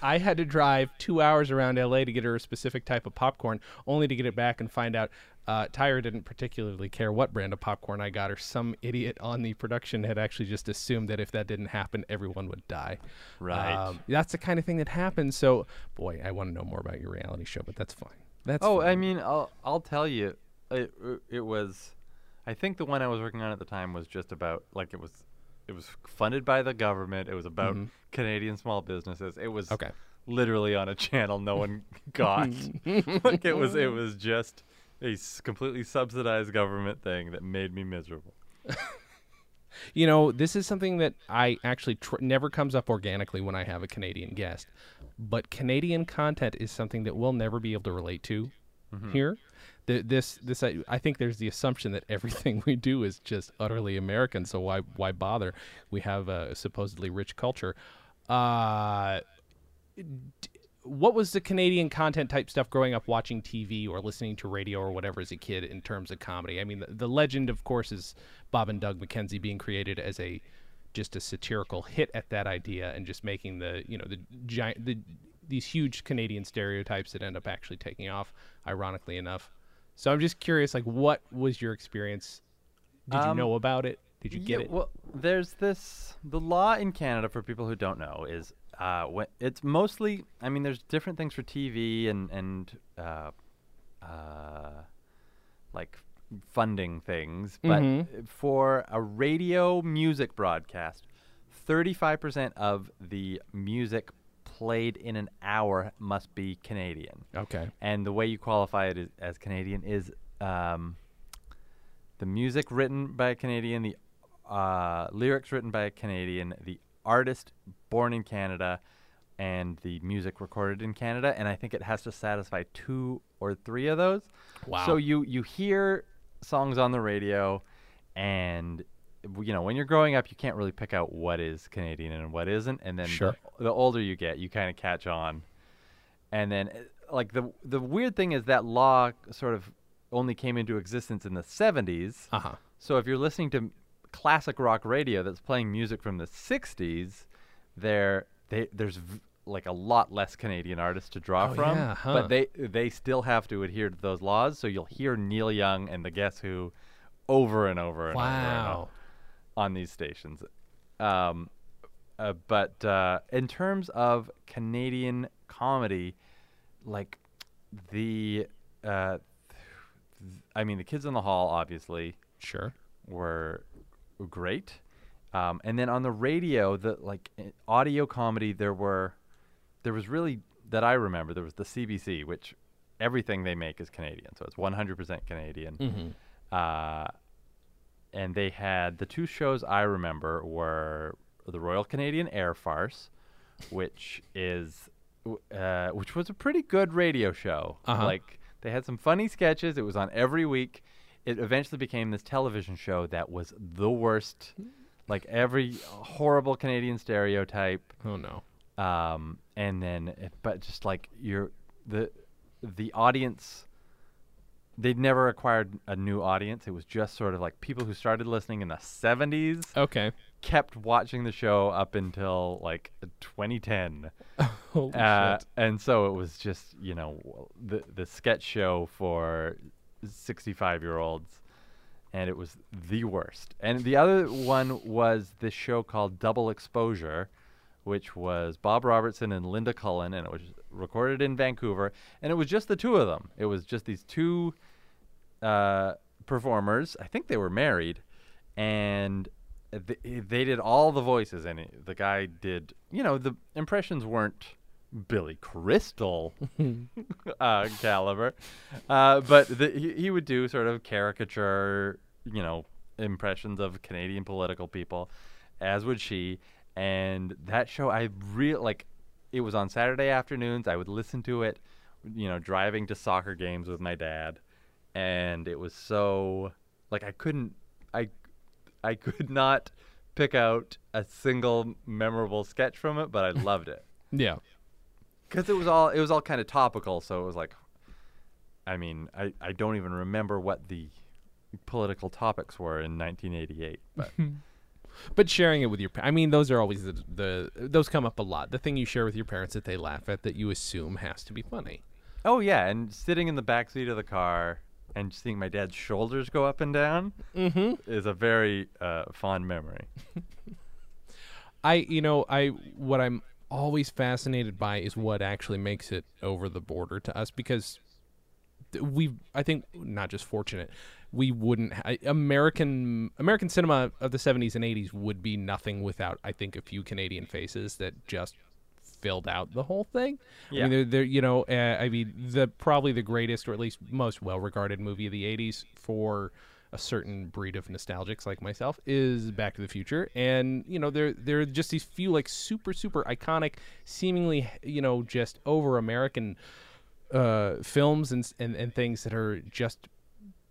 Speaker 1: I had to drive two hours around LA to get her a specific type of popcorn, only to get it back and find out uh, Tyra didn't particularly care what brand of popcorn I got her. Some idiot on the production had actually just assumed that if that didn't happen, everyone would die.
Speaker 2: Right.
Speaker 1: Um, that's the kind of thing that happens. So, boy, I want to know more about your reality show, but that's fine. That's
Speaker 2: oh,
Speaker 1: fine.
Speaker 2: I mean, I'll I'll tell you, it it was, I think the one I was working on at the time was just about like it was, it was funded by the government. It was about mm-hmm. Canadian small businesses. It was
Speaker 1: Okay.
Speaker 2: literally on a channel no one got. like it was it was just a completely subsidized government thing that made me miserable.
Speaker 1: You know, this is something that I actually tr- never comes up organically when I have a Canadian guest, but Canadian content is something that we'll never be able to relate to here. The, this, this, I, I think there's the assumption that everything we do is just utterly American. So why, why bother? We have a supposedly rich culture. Uh, what was the Canadian content type stuff growing up watching TV or listening to radio or whatever as a kid in terms of comedy? I mean, the, the legend, of course, is Bob and Doug McKenzie being created as a just a satirical hit at that idea and just making the you know the giant the these huge Canadian stereotypes that end up actually taking off, ironically enough. So I'm just curious, like, what was your experience? Did you
Speaker 2: Um,
Speaker 1: know about it? Did you get
Speaker 2: Yeah,
Speaker 1: it?
Speaker 2: Well, there's this. The law in Canada, for people who don't know, is uh, when it's mostly. I mean, there's different things for TV and and uh, uh, like funding things, but
Speaker 1: Mhm.
Speaker 2: for a radio music broadcast, 35% of the music played in an hour must be Canadian.
Speaker 1: okay.
Speaker 2: And the way you qualify it is, as Canadian is um, the music written by a Canadian, the uh, lyrics written by a Canadian, the artist born in Canada, and the music recorded in Canada. And I think it has to satisfy two or three of those.
Speaker 1: Wow.
Speaker 2: So you you hear songs on the radio, and you know when you're growing up, you can't really pick out what is Canadian and what isn't. And then
Speaker 1: Sure.
Speaker 2: the, the older you get, you kind of catch on. And then, uh, like the the weird thing is that law sort of only came into existence in the 70s.
Speaker 1: Uh huh.
Speaker 2: So if you're listening to classic rock radio that's playing music from the 60s, there they, there's v- like a lot less Canadian artists to draw
Speaker 1: Oh,
Speaker 2: from,
Speaker 1: yeah, huh.
Speaker 2: but they they still have to adhere to those laws. So you'll hear Neil Young and the Guess Who over and over and over and
Speaker 1: Wow.
Speaker 2: On these stations. Um, uh, but uh, in terms of Canadian comedy, like the, uh, th- I mean, the Kids in the Hall obviously
Speaker 1: Sure.
Speaker 2: were great. Um, and then on the radio, the like audio comedy, there were, there was really that I remember. There was the CBC, which everything they make is Canadian, so it's 100% Canadian.
Speaker 1: Mm-hmm.
Speaker 2: And they had the two shows I remember were the Royal Canadian Air Farce, which is uh, which was a pretty good radio show.
Speaker 1: Uh-huh.
Speaker 2: Like they had some funny sketches. It was on every week. It eventually became this television show that was the worst. Like every horrible Canadian stereotype
Speaker 1: Oh no.
Speaker 2: um, and then it- but just like you're the the audience they'd never acquired a new audience it was just sort of like people who started listening in the 70s
Speaker 1: Okay.
Speaker 2: kept watching the show up until like 2010
Speaker 1: Holy
Speaker 2: uh,
Speaker 1: shit.
Speaker 2: and so it was just you know the the sketch show for 65 year olds and it was the worst and the other one was this show called double exposure which was bob robertson and linda cullen and it was recorded in vancouver and it was just the two of them it was just these two uh, performers i think they were married and th- they did all the voices, and it, the guy did. You know, the impressions weren't Billy Crystal uh, caliber, uh, but the, he, he would do sort of caricature, you know, impressions of Canadian political people, as would she. And that show, I really like. It was on Saturday afternoons. I would listen to it, you know, driving to soccer games with my dad, and it was so like I couldn't, I, I could not pick out a single memorable sketch from it, but I loved it
Speaker 1: Yeah.
Speaker 2: because it was all it was all kind of topical. So it was like, I mean, I I don't even remember what the political topics were in 1988, but
Speaker 1: But sharing it with your, I mean, those are always the, the those come up a lot. The thing you share with your parents that they laugh at that you assume has to be funny.
Speaker 2: oh yeah, and sitting in the back seat of the car and seeing my dad's shoulders go up and down
Speaker 1: Mm-hmm.
Speaker 2: is a very uh, fond memory.
Speaker 1: I, you know, I what I'm always fascinated by is what actually makes it over the border to us because we, I think, not just fortunate, we wouldn't ha- American American cinema of the 70s and 80s would be nothing without I think a few Canadian faces that just filled out the whole thing. I mean, they're, they're you know, uh, I mean, the probably the greatest or at least most well-regarded movie of the 80s for a certain breed of nostalgics like myself is Back to the Future, and you know there there are just these few like super super iconic, seemingly you know just over American uh, films and, and and things that are just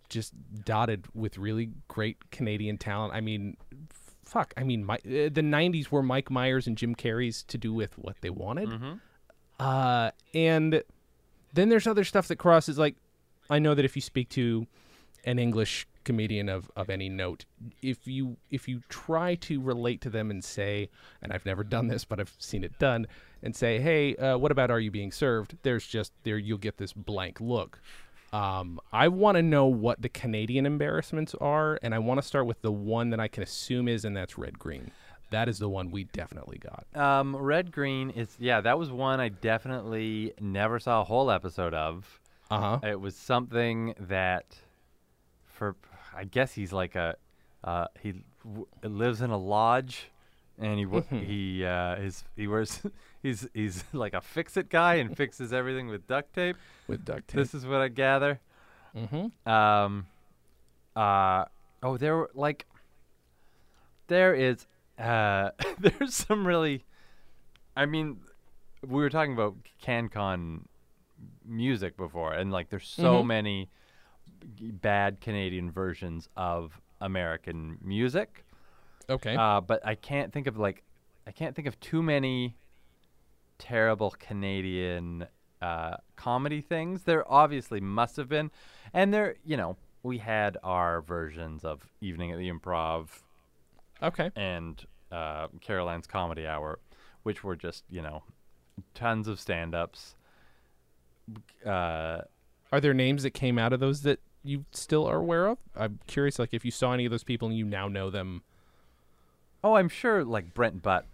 Speaker 1: just dotted with really great Canadian talent. I mean, fuck. I mean, my, uh, the '90s were Mike Myers and Jim Carrey's to do with what they wanted, uh, and then there's other stuff that crosses. Like, I know that if you speak to an English comedian of, of any note, if you if you try to relate to them and say, and I've never done this, but I've seen it done, and say, hey, uh, what about Are You Being Served? There's just there you'll get this blank look. Um, I want to know what the Canadian embarrassments are, and I want to start with the one that I can assume is, and that's red green. That is the one we definitely got.
Speaker 2: Um, Red Green is yeah, that was one I definitely never saw a whole episode of.
Speaker 1: Uh huh.
Speaker 2: It was something that, for I guess he's like a, uh, he w- lives in a lodge, and he w- he uh, his he wears he's he's like a fix it guy and fixes everything with duct tape.
Speaker 1: With duct tape.
Speaker 2: This is what I gather.
Speaker 1: mm-hmm.
Speaker 2: Um, uh, oh, there were like, there is, uh, there's some really, I mean, we were talking about CanCon music before, and like, there's so
Speaker 1: Mhm.
Speaker 2: many bad Canadian versions of American music.
Speaker 1: Okay.
Speaker 2: Uh, but I can't think of like, I can't think of too many terrible Canadian uh, comedy things. There obviously must have been, and there, you know, we had our versions of Evening at the Improv
Speaker 1: okay.
Speaker 2: and uh, Caroline's Comedy Hour, which were just you know, tons of stand-ups. Uh,
Speaker 1: Are there names that came out of those that you still are aware of? I'm curious, like if you saw any of those people and you now know them.
Speaker 2: Oh, I'm sure like Brent Butt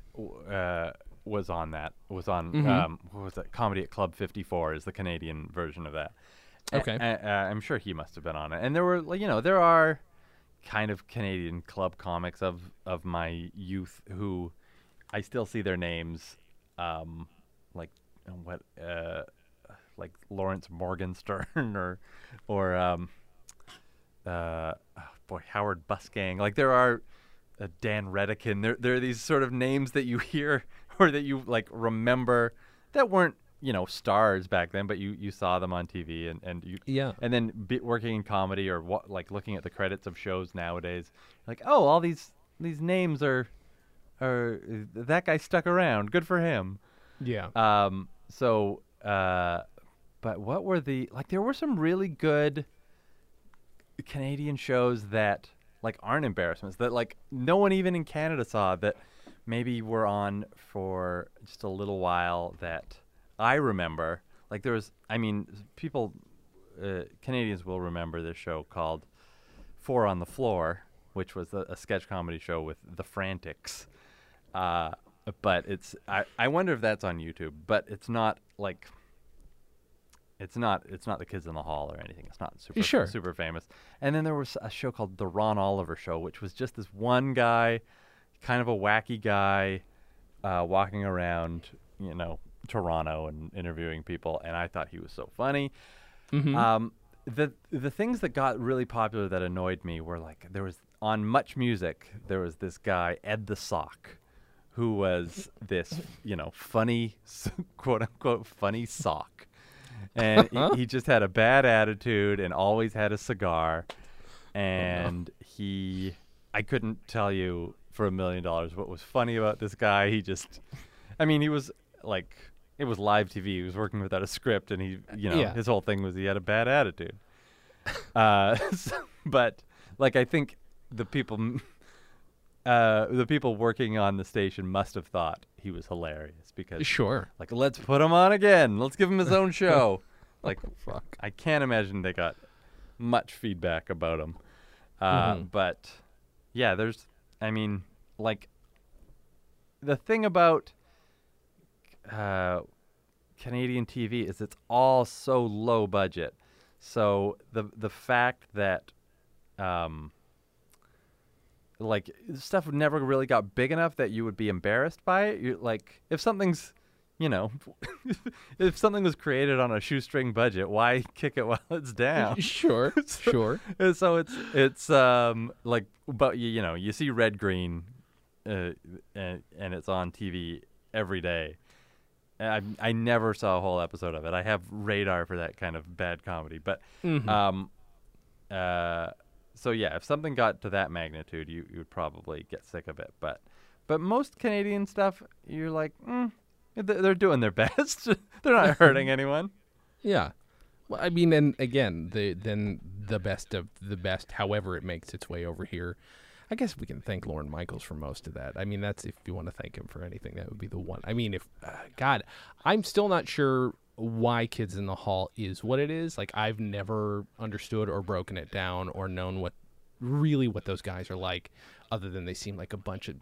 Speaker 2: uh, was on that. Was on
Speaker 1: Mhm.
Speaker 2: um, what was that? Comedy at Club 54 is the Canadian version of that.
Speaker 1: Okay.
Speaker 2: a- uh, I'm sure he must have been on it. And there were like, you know there are kind of Canadian club comics of of my youth who I still see their names, um, like what uh, like Lawrence Morgenstern or or um, uh, oh boy Howard Busgang. Like there are uh, Dan Redican. There there are these sort of names that you hear or that you like remember that weren't you know stars back then, but you you saw them on TV and and you
Speaker 1: Yeah.
Speaker 2: and then be working in comedy or what like looking at the credits of shows nowadays like oh all these these names are are that guy stuck around good for him
Speaker 1: Yeah.
Speaker 2: um so uh but what were the like there were some really good canadian shows that like aren't embarrassments that like no one even in canada saw that maybe were on for just a little while that i remember. Like there was i mean people uh, canadians will remember this show called four on the floor which was a, a sketch comedy show with the frantics. Uh, but it's I, I wonder if that's on youtube but it's not like it's not it's not the Kids in the Hall or anything. It's not super
Speaker 1: Sure.
Speaker 2: super famous. And then there was a show called The Ron Oliver Show, which was just this one guy, kind of a wacky guy, uh, walking around, you know, Toronto and interviewing people. And I thought he was so funny.
Speaker 1: Mhm.
Speaker 2: Um, the the things that got really popular that annoyed me were like there was on Much Music there was this guy Ed the Sock, who was this you know funny quote unquote funny sock, and he, he just had a bad attitude and always had a cigar, and he I couldn't tell you for a million dollars what was funny about this guy. He just, I mean, he was like it was live TV. He was working without a script, and he, you know,
Speaker 1: Yeah.
Speaker 2: his whole thing was he had a bad attitude. uh, so- but like I think the people, uh, the people working on the station must have thought he was hilarious because
Speaker 1: sure.
Speaker 2: like let's put him on again. Let's give him his own show. like
Speaker 1: Fuck.
Speaker 2: I can't imagine they got much feedback about him. Uh,
Speaker 1: Mhm.
Speaker 2: But yeah, there's. I mean, like the thing about uh, Canadian TV is it's all so low budget. So the the fact that um, like stuff never really got big enough that you would be embarrassed by it. You like if something's you know, if something was created on a shoestring budget, why kick it while it's down?
Speaker 1: Sure. sure.
Speaker 2: So it's it's um like but you, you know you see red green, uh, and, and it's on TV every day. I I never saw a whole episode of it. I have radar for that kind of bad comedy, but
Speaker 1: Mhm.
Speaker 2: um, uh, so yeah, if something got to that magnitude, you you would probably get sick of it. But but most Canadian stuff, you're like, mm, they're doing their best. they're not hurting anyone.
Speaker 1: Yeah. Well, I mean, and again, the then the best of the best, however it makes its way over here. I guess we can thank Lorne Michaels for most of that. I mean, that's if you want to thank him for anything, that would be the one. I mean, if uh, God, I'm still not sure why Kids in the Hall is what it is. Like, I've never understood or broken it down or known what really what those guys are like, other than they seem like a bunch of,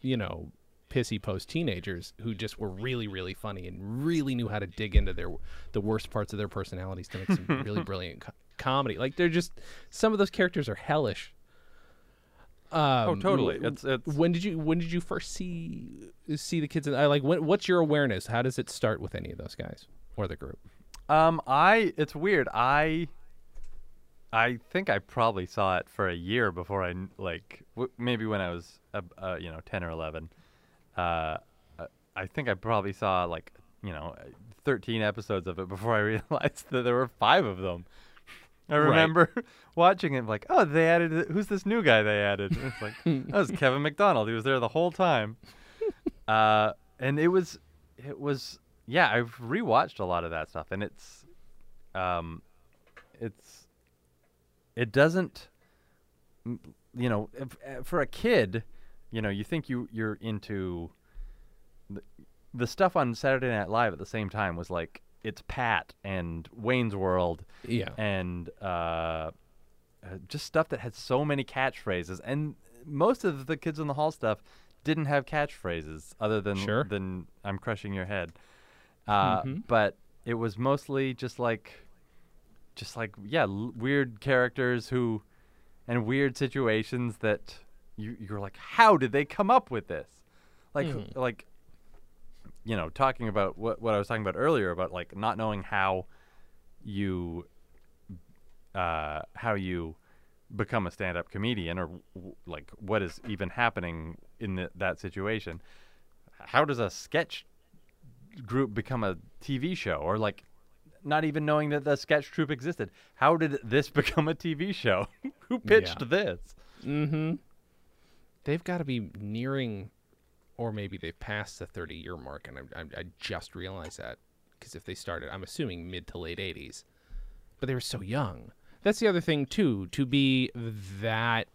Speaker 1: you know, pissy post teenagers who just were really really funny and really knew how to dig into their the worst parts of their personalities to make some really brilliant co- comedy like they're just some of those characters are hellish um,
Speaker 2: oh, totally. It's it's
Speaker 1: when did you when did you first see see the kids in, I like when, what's your awareness how does it start with any of those guys or the group
Speaker 2: um I it's weird. I I think I probably saw it for a year before I like w- maybe when I was uh, uh, you know 10 or 11. Uh, I think I probably saw like you know 13 episodes of it before I realized that there were five of them. I
Speaker 1: Right.
Speaker 2: remember watching it like, oh, they added th- who's this new guy they added? And it's like that was Kevin McDonald. He was there the whole time. Uh, and it was it was yeah, I've rewatched a lot of that stuff and it's um it's it doesn't you know if, uh, for a kid you know you think you you're into the, the stuff on saturday night live at the same time was like it's pat and wayne's world
Speaker 1: yeah
Speaker 2: and uh, uh, just stuff that had so many catchphrases and most of the kids in the hall stuff didn't have catchphrases other than
Speaker 1: Sure.
Speaker 2: than i'm crushing your head uh,
Speaker 1: Mhm.
Speaker 2: but it was mostly just like just like yeah l- weird characters who and weird situations that you you're like how did they come up with this like
Speaker 1: Mhm.
Speaker 2: like you know talking about what what I was talking about earlier about like not knowing how you uh how you become a stand-up comedian or w- like what is even happening in the, that situation how does a sketch group become a TV show or like not even knowing that the sketch troupe existed. How did this become a TV show? Who pitched
Speaker 1: Yeah.
Speaker 2: this?
Speaker 1: Mm-hmm. They've got to be nearing, or maybe they've passed the 30 year mark, and I, I, I just realized that because if they started, I'm assuming mid to late 80s, but they were so young. That's the other thing too. To be that,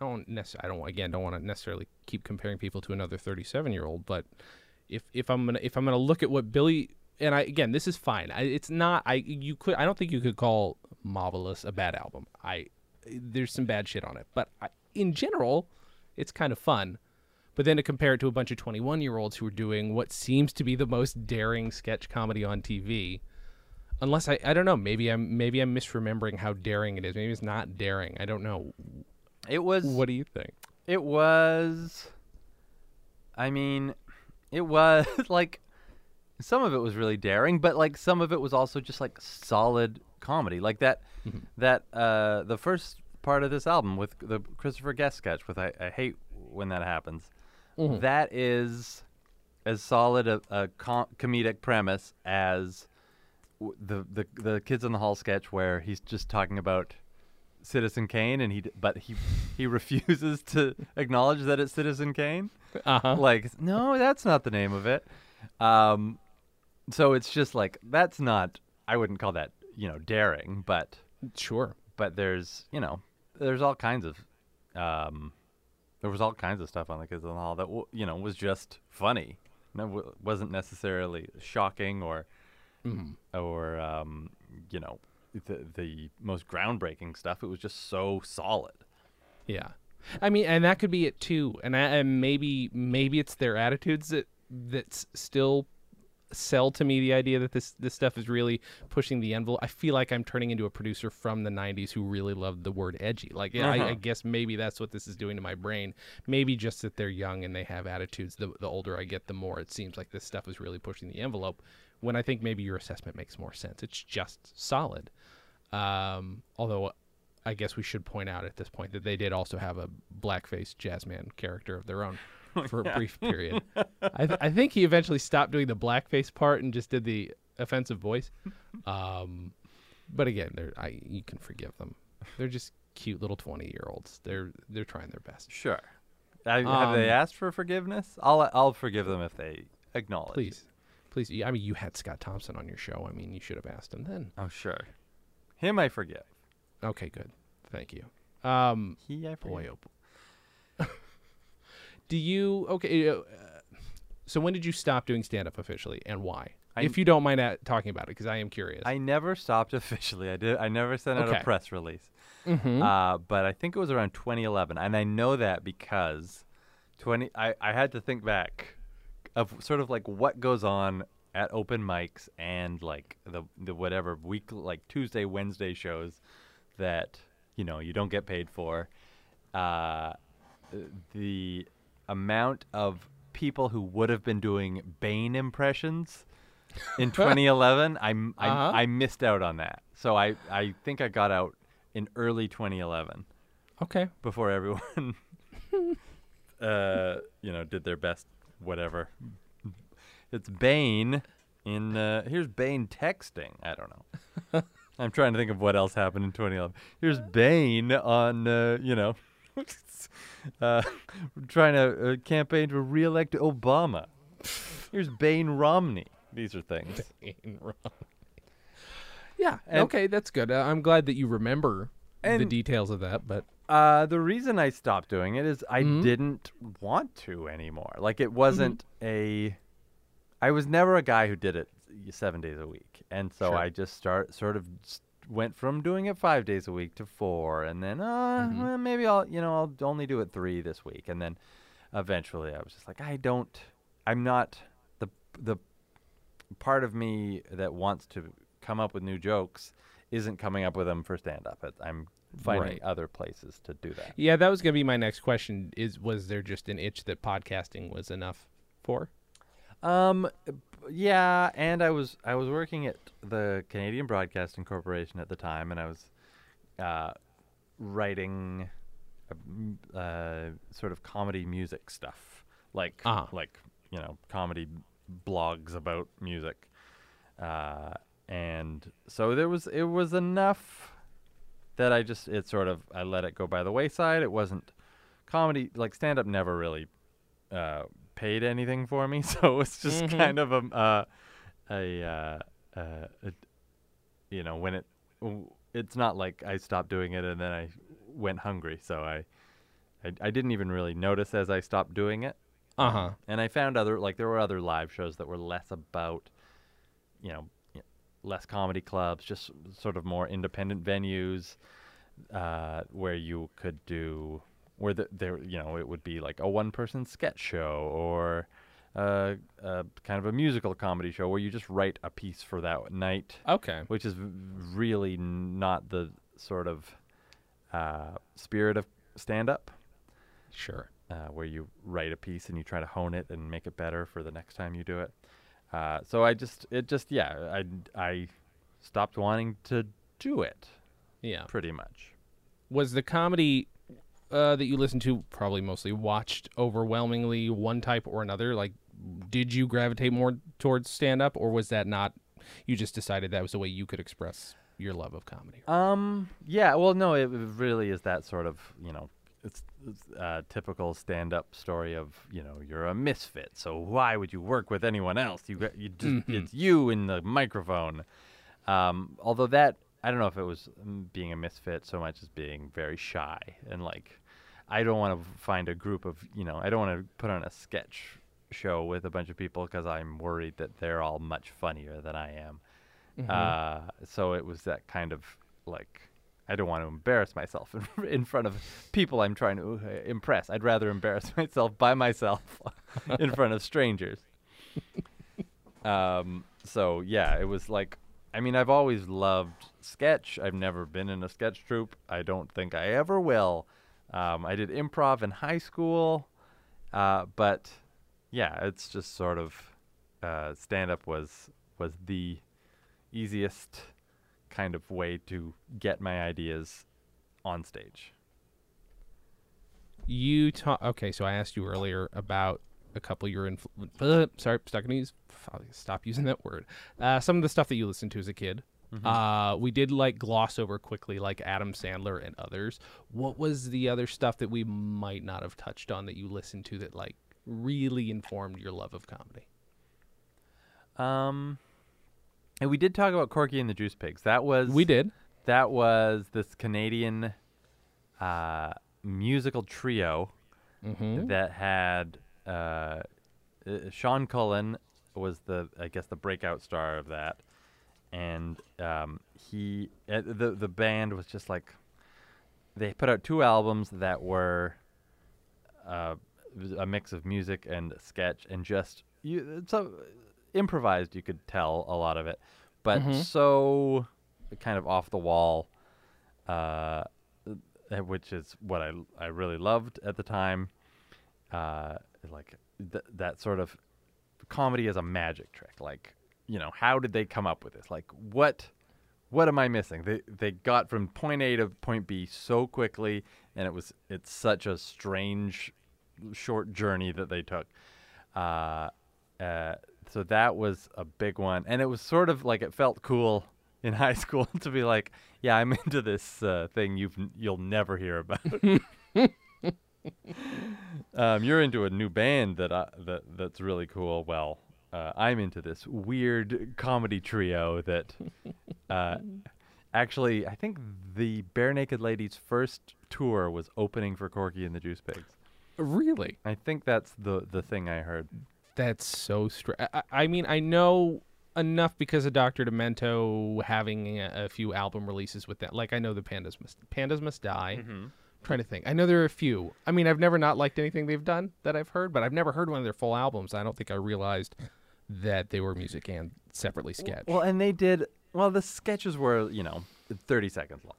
Speaker 1: I don't necessarily, I don't again don't want to necessarily keep comparing people to another 37 year old, but if if I'm gonna if I'm gonna look at what Billy and I again this is fine. I, it's not I you could I don't think you could call Mahvelous a bad album. I there's some bad shit on it, but I, in general, it's kind of fun. But then to compare it to a bunch of 21 year olds who are doing what seems to be the most daring sketch comedy on TV, Unless I, I don't know. Maybe I'm maybe I'm misremembering how daring it is. Maybe it's not daring. I don't know.
Speaker 2: It was.
Speaker 1: What do you think?
Speaker 2: It was. I mean, it was like some of it was really daring, but like some of it was also just like solid comedy, like that.
Speaker 1: Mhm.
Speaker 2: That uh, the first part of this album with the Christopher Guest sketch with I, I hate when that happens.
Speaker 1: Mhm.
Speaker 2: That is as solid a, a com- comedic premise as w- the, the the kids in the hall sketch where he's just talking about Citizen Kane and he d- but he he refuses to acknowledge that it's Citizen Kane.
Speaker 1: Uh-huh.
Speaker 2: Like no, that's not the name of it. Um, so it's just like that's not. I wouldn't call that you know daring, but
Speaker 1: Sure.
Speaker 2: but there's you know there's all kinds of um, there was all kinds of stuff on the kids in the hall that w- you know was just funny. No, w- wasn't necessarily shocking or
Speaker 1: Mhm.
Speaker 2: or um, you know the the most groundbreaking stuff. It was just so solid.
Speaker 1: Yeah, I mean, and that could be it too. And, I, and maybe maybe it's their attitudes that that s- still sell to me the idea that this this stuff is really pushing the envelope. I feel like I'm turning into a producer from the '90s who really loved the word edgy. Like, yeah, I, I
Speaker 2: Uh-huh.
Speaker 1: guess maybe that's what this is doing to my brain. Maybe just that they're young and they have attitudes. The the older I get, the more it seems like this stuff is really pushing the envelope. When I think maybe your assessment makes more sense. It's just solid. Um, although I guess we should point out at this point that they did also have a blackface jazzman character of their own for a brief period. I, th- I think he eventually stopped doing the blackface part and just did the offensive voice. Um, but again, they're I you can forgive them. They're just cute little twenty year olds. They're they're trying their best.
Speaker 2: Sure. I, have they
Speaker 1: Um,
Speaker 2: asked for forgiveness? I'll I'll forgive them if they acknowledge.
Speaker 1: Please, please. I mean, you had Scott Thompson on your show. I mean, you should have asked him then.
Speaker 2: Oh sure. Him I forget.
Speaker 1: Okay, good. Thank you. Um,
Speaker 2: He I forgive.
Speaker 1: boy, oh. Do you okay? Uh, so when did you stop doing stand up officially, and why?
Speaker 2: I-
Speaker 1: if you don't mind uh, talking about it, because I am curious.
Speaker 2: I never stopped officially. I did. I never sent out
Speaker 1: Okay.
Speaker 2: a press release.
Speaker 1: Mhm.
Speaker 2: Uh, but I think it was around 2011, and I know that because 20. I I had to think back of sort of like what goes on at open mics and like the the whatever week like Tuesday Wednesday shows that you know you don't get paid for. Uh, the amount of people who would have been doing Bane impressions in 2011, I, I,
Speaker 1: Uh-huh.
Speaker 2: I missed out on that. So I, I think I got out in early 2011
Speaker 1: okay.
Speaker 2: before everyone, uh, you know, did their best, whatever. It's Bane in, uh, here's Bane texting. I don't know. I'm trying to think of what else happened in 2011. Here's Bane on, uh, you know, uh, trying to uh, campaign to re-elect Obama. Here's Bane Romney. These are things.
Speaker 1: Yeah.
Speaker 2: And-
Speaker 1: okay, that's good. Uh, I'm glad that you remember the details of that. But
Speaker 2: Uh, the reason I stopped doing it is I
Speaker 1: Mhm.
Speaker 2: didn't want to anymore. Like it wasn't a. I was never a guy who did it seven days a week, and so
Speaker 1: Sure.
Speaker 2: I just start sort of went from doing it five days a week to four, and then uh,
Speaker 1: Mhm.
Speaker 2: well, maybe I'll you know I'll only do it three this week, and then eventually I was just like I don't. I'm not the the part of me that wants to come up with new jokes isn't coming up with them for stand up. I'm finding
Speaker 1: Right.
Speaker 2: other places to do that.
Speaker 1: yeah, that was gonna be my next question. Is was there just an itch that podcasting was enough for?
Speaker 2: Um, yeah, and I was I was working at the Canadian Broadcasting Corporation at the time, and I was uh, writing uh, uh, sort of comedy music stuff, like
Speaker 1: Uh-huh.
Speaker 2: like you know comedy blogs about music, uh, and so there was it was enough that I just it sort of I let it go by the wayside. It wasn't comedy like stand up never really uh, paid anything for me, so it's just
Speaker 1: Mhm.
Speaker 2: kind of a uh, a, uh, uh, a you know when it it's not like I stopped doing it and then I went hungry, so I I, I didn't even really notice as I stopped doing it.
Speaker 1: Uh huh.
Speaker 2: And I found other like there were other live shows that were less about, you know, less comedy clubs, just sort of more independent venues, uh, where you could do where the, there you know it would be like a one person sketch show or uh, uh, kind of a musical comedy show where you just write a piece for that night,
Speaker 1: Okay.
Speaker 2: which is v- really not the sort of uh, spirit of stand up,
Speaker 1: Sure.
Speaker 2: uh, where you write a piece and you try to hone it and make it better for the next time you do it. Uh, so I just, it just, yeah, I, I stopped wanting to do it
Speaker 1: Yeah.
Speaker 2: pretty much.
Speaker 1: Was the comedy uh, that you listened to probably mostly watched overwhelmingly one type or another? Like, did you gravitate more towards stand up, or was that not? You just decided that was the way you could express your love of comedy.
Speaker 2: Um. Yeah. Well, no. It, it really is that sort of you know, it's, it's uh, typical stand-up story of you know you're a misfit, so why would you work with anyone else? You got you just
Speaker 1: Mhm.
Speaker 2: it's you in the microphone. Um. Although that I don't know if it was mm, being a misfit so much as being very shy and like I don't want to find a group of you know I don't want to put on a sketch show with a bunch of people because I'm worried that they're all much funnier than I am.
Speaker 1: Mhm.
Speaker 2: Uh, so it was that kind of like I don't want to embarrass myself in, in front of people I'm trying to uh, impress. I'd rather embarrass myself by myself in front of strangers. um, so yeah, it was like I mean I've always loved sketch. I've never been in a sketch troupe. I don't think I ever will. Um, I did improv in high school, uh, but yeah, it's just sort of uh, stand up was was the easiest kind of way to get my ideas on stage.
Speaker 1: You talk. Okay, so I asked you earlier about a couple of your influ- uh, sorry, stuck in these. Stop using that word. Uh, some of the stuff that you listened to as a kid. Uh, we did like gloss over quickly, like Adam Sandler and others. What was the other stuff that we might not have touched on that you listened to that like really informed your love of comedy?
Speaker 2: Um, and we did talk about Corky and the Juice Pigs. That was
Speaker 1: We did.
Speaker 2: That was this Canadian uh, musical trio
Speaker 1: Mm-hmm.
Speaker 2: that had uh, uh, Sean Cullen was the I guess the breakout star of that, and um, he uh, the the band was just like they put out two albums that were uh, a mix of music and sketch and just you so improvised you could tell a lot of it but
Speaker 1: Mhm.
Speaker 2: so kind of off the wall uh, uh, which is what I I really loved at the time uh, like th- that sort of comedy is a magic trick like you know how did they come up with this like what what am I missing? They they got from point A to point B so quickly, and it was it's such a strange, short journey that they took. Uh, uh, so that was a big one, and it was sort of like it felt cool in high school to be like, yeah, I'm into this uh, thing you've you'll never hear about. um, you're into a new band that I, that that's really cool. Well, uh, I'm into this weird comedy trio that uh, actually I think the Barenaked Ladies' first tour was opening for Corky and the Juice Pigs.
Speaker 1: Really?
Speaker 2: I think that's the the thing I heard.
Speaker 1: That's so strange. I, I mean, I know enough because of Doctor Demento having a, a few album releases with that. Like, I know the Pandas Must Pandas Must Die. trying to think. I know there are a few. I mean, I've never not liked anything they've done that I've heard, but I've never heard one of their full albums. I don't think I realized that they were music and separately sketch.
Speaker 2: Well, and they did well. The sketches were you know thirty seconds long.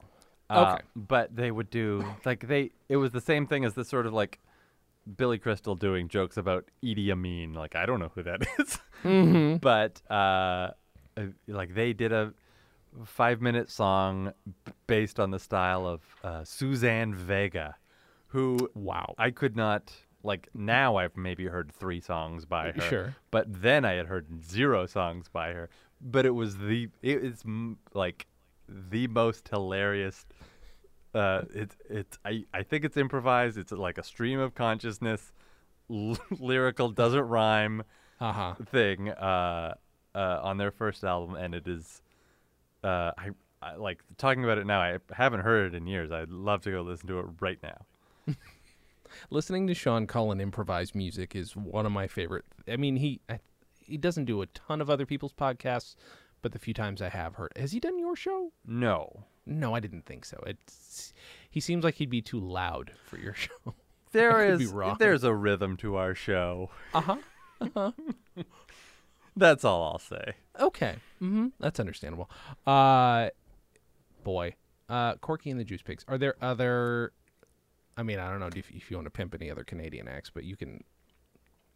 Speaker 2: Uh,
Speaker 1: Okay.
Speaker 2: but they would do like they. It was the same thing as the sort of like Billy Crystal doing jokes about Idi Amin. Like I don't know who that is.
Speaker 1: mm-hmm.
Speaker 2: but uh, uh, like they did a five minute song based on the style of uh, Suzanne Vega, who
Speaker 1: Wow.
Speaker 2: I could not like. Now I've maybe heard three songs by her,
Speaker 1: Sure.
Speaker 2: but then I had heard zero songs by her. But it was the it is m- like the most hilarious. Uh, it's it's I, I think it's improvised. It's like a stream of consciousness, l- lyrical doesn't rhyme
Speaker 1: Uh huh.
Speaker 2: thing uh, uh, on their first album, and it is uh, I, I like talking about it now. I haven't heard it in years. I'd love to go listen to it right now.
Speaker 1: Listening to Sean Cullen improvise music is one of my favorite. I mean, he I, he doesn't do a ton of other people's podcasts, but the few times I have heard, has he done your show?
Speaker 2: No,
Speaker 1: No, I didn't think so. It's he seems like he'd be too loud for your show.
Speaker 2: there is there's a rhythm to our show.
Speaker 1: Uh huh.
Speaker 2: That's all I'll say.
Speaker 1: Okay. Mm-hmm. That's understandable. Uh, boy, uh, Corky and the Juice Pigs. Are there other? I mean, I don't know if, if you want to pimp any other Canadian acts, but you can.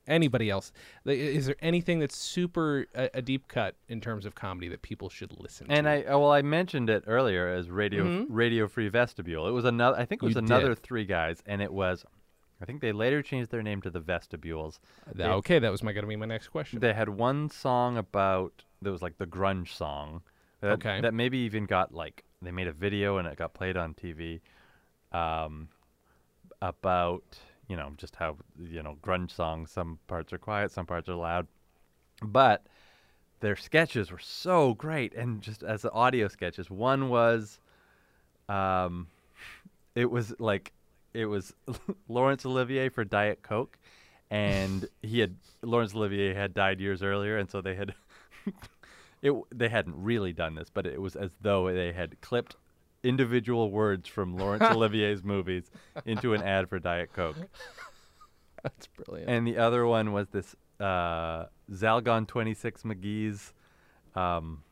Speaker 1: Anybody else? Is there anything that's super a, a deep cut in terms of comedy that people should listen
Speaker 2: And
Speaker 1: to?
Speaker 2: I uh, well, I mentioned it earlier as radio
Speaker 1: Mhm.
Speaker 2: radio free vestibule. It was another. I think it was
Speaker 1: You
Speaker 2: another
Speaker 1: did.
Speaker 2: three guys, and it was. I think they later changed their name to the Vestibules.
Speaker 1: Th- okay, that was my going to be my next question.
Speaker 2: They had one song about that was like the grunge song. That,
Speaker 1: Okay.
Speaker 2: That maybe even got like they made a video and it got played on TV. Um, about you know just how you know grunge songs. Some parts are quiet, some parts are loud, but their sketches were so great. And just as the audio sketches, one was, um, it was like it was Laurence Olivier for Diet Coke, and he had Laurence Olivier had died years earlier, and so they had it. They hadn't really done this, but it was as though they had clipped individual words from Laurence Olivier's movies into an ad for Diet Coke.
Speaker 1: That's brilliant.
Speaker 2: And the other one was this uh, Zalgon 26 McGee's. Um,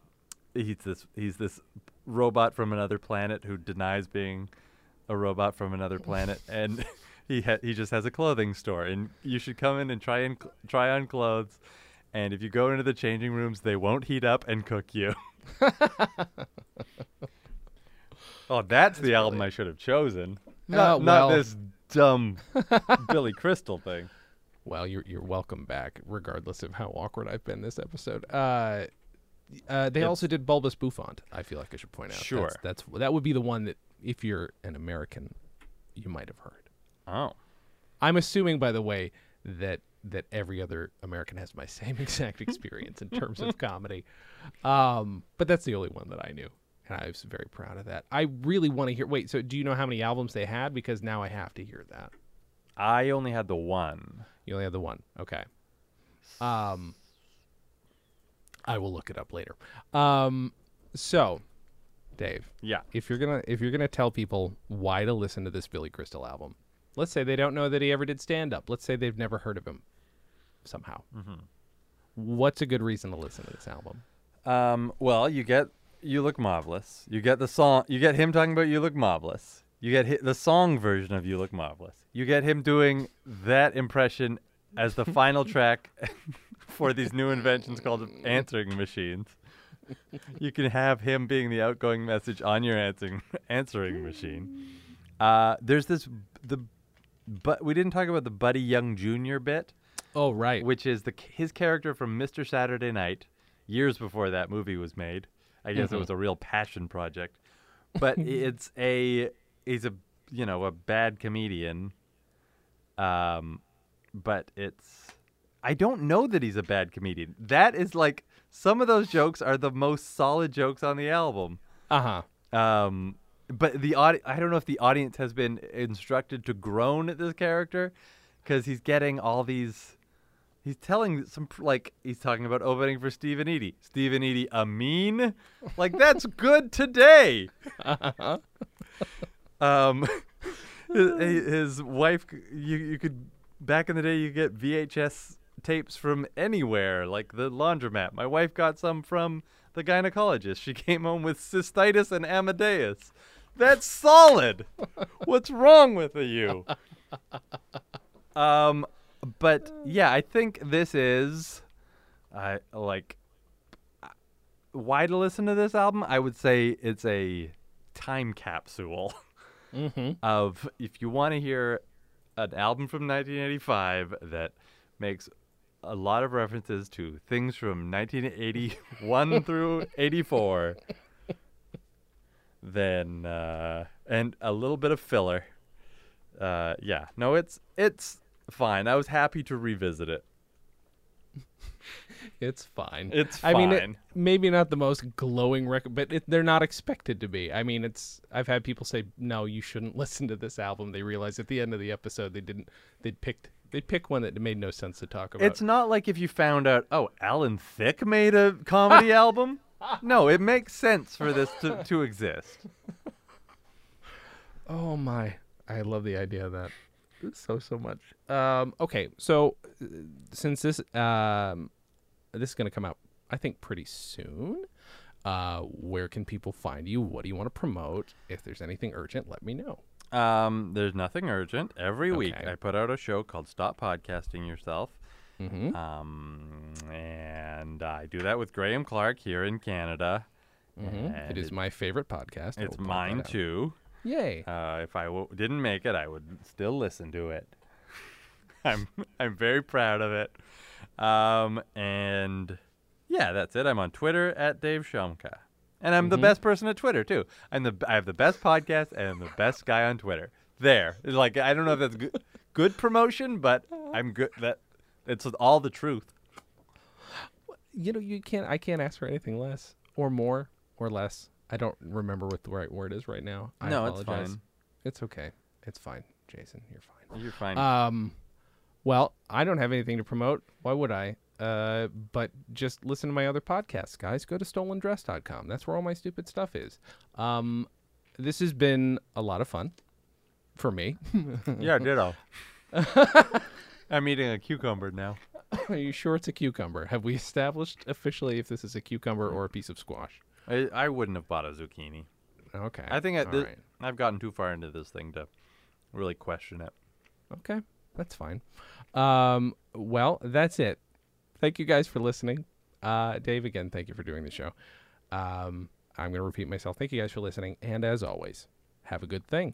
Speaker 2: he's this he's this robot from another planet who denies being a robot from another planet, and he ha- he just has a clothing store, and you should come in and try and cl- try on clothes. And if you go into the changing rooms, they won't heat up and cook you. Oh, that's, the album I should have chosen. Not,
Speaker 1: Uh,
Speaker 2: not this dumb Billy Crystal thing.
Speaker 1: Well, you're you're welcome back, regardless of how awkward I've been this episode. Uh, uh, they
Speaker 2: It's-
Speaker 1: also did Bulbous Bouffant. I feel like I should point out.
Speaker 2: Sure.
Speaker 1: that's, that's that would be the one that if you're an American, you might have heard.
Speaker 2: Oh.
Speaker 1: I'm assuming, by the way, that that every other American has my same exact experience in terms of comedy. Um, but that's the only one that I knew, and I was very proud of that. I really want to hear. Wait, so do you know how many albums they had? Because now I have to hear that.
Speaker 2: I only had the one.
Speaker 1: You only had the one. Okay. Um, I will look it up later. Um, so, Dave,
Speaker 2: Yeah.
Speaker 1: if you're gonna if you're gonna tell people why to listen to this Billy Crystal album, let's say they don't know that he ever did stand up. Let's say they've never heard of him somehow. Mm-hmm. What's a good reason to listen to this album?
Speaker 2: Um, well, you get "You Look Marvelous." You get the song. You get him talking about "You Look Marvelous." You get hi- the song version of "You Look Marvelous." You get him doing that impression as the final track for these new inventions called answering machines. You can have him being the outgoing message on your answering answering machine. Uh, there's this the, but we didn't talk about the Buddy Young Jr. bit
Speaker 1: Oh, right.
Speaker 2: which is the his character from Mr. Saturday Night, years before that movie was made. I guess it was a real passion project, but it's a he's a you know a bad comedian. Um, but it's I don't know that he's a bad comedian. That is like some of those jokes are the most solid jokes on the album.
Speaker 1: Uh huh.
Speaker 2: Um, but the audi- I don't know if the audience has been instructed to groan at this character because he's getting all these. He's telling some like he's talking about opening for Steve and Eydie. Stephen Eady, a mean, like that's good today. um, his, his wife, you you could back in the day you get VHS tapes from anywhere, like the laundromat. My wife got some from the gynecologist. She came home with cystitis and Amadeus. That's solid. What's wrong with you? Um, but yeah, I think this is, I like. uh, Why to listen to this album? I would say it's a time capsule
Speaker 1: Mm-hmm.
Speaker 2: of if you want to hear an album from 1985 that makes a lot of references to things from 1981 through 84 then uh, and a little bit of filler uh, yeah no it's it's fine i was happy to revisit it
Speaker 1: It's fine.
Speaker 2: It's
Speaker 1: I mean, it, maybe not the most glowing record, but it, they're not expected to be. I mean, it's. I've had people say, "No, you shouldn't listen to this album." They realize at the end of the episode they didn't. They'd picked. They pick one that made no sense to talk about.
Speaker 2: It's not like if you found out, oh, Alan Thicke made a comedy album. No, it makes sense for this to, to exist.
Speaker 1: oh my! I love the idea of that. So so much. Um, okay, so uh, since this um, this is gonna come out, I think pretty soon. Uh, where can people find you? What do you want to promote? If there's anything urgent, let me know.
Speaker 2: Um, there's nothing urgent. Every week I put out a show called Stop Podcasting Yourself.
Speaker 1: Mm-hmm.
Speaker 2: Um, and I do that with Graham Clark here in Canada.
Speaker 1: Mm-hmm. It my favorite podcast.
Speaker 2: It's mine too.
Speaker 1: Yay!
Speaker 2: Uh, if I w- didn't make it, I would still listen to it. I'm I'm very proud of it. Um, and yeah, that's it. I'm on Twitter at Dave Shumka, and I'm the
Speaker 1: Mhm.
Speaker 2: best person at Twitter too. I'm the I have the best podcast and I'm the best guy on Twitter. There, like I don't know if that's good, good promotion, but I'm good. That it's all the truth.
Speaker 1: you know, you can't. I can't ask for anything less or more or less. I don't remember what the right word is right now. I
Speaker 2: no, it's
Speaker 1: apologize.
Speaker 2: fine.
Speaker 1: It's okay. It's fine, Jason. You're fine.
Speaker 2: You're fine.
Speaker 1: Um, well, I don't have anything to promote. Why would I? Uh, but just listen to my other podcasts, guys. Go to stolendress.com. That's where all my stupid stuff is. Um, this has been a lot of fun for me.
Speaker 2: yeah, ditto. I'm eating a cucumber now.
Speaker 1: Are you sure it's a cucumber? Have we established officially if this is a cucumber or a piece of squash?
Speaker 2: I, I wouldn't have bought a zucchini.
Speaker 1: Okay.
Speaker 2: I think I, thi-
Speaker 1: right.
Speaker 2: I've gotten too far into this thing to really question it.
Speaker 1: Okay, that's fine. Um, well, that's it. Thank you guys for listening. Uh, Dave, again, thank you for doing the show. Um, I'm going to repeat myself. Thank you guys for listening. And as always, have a good thing.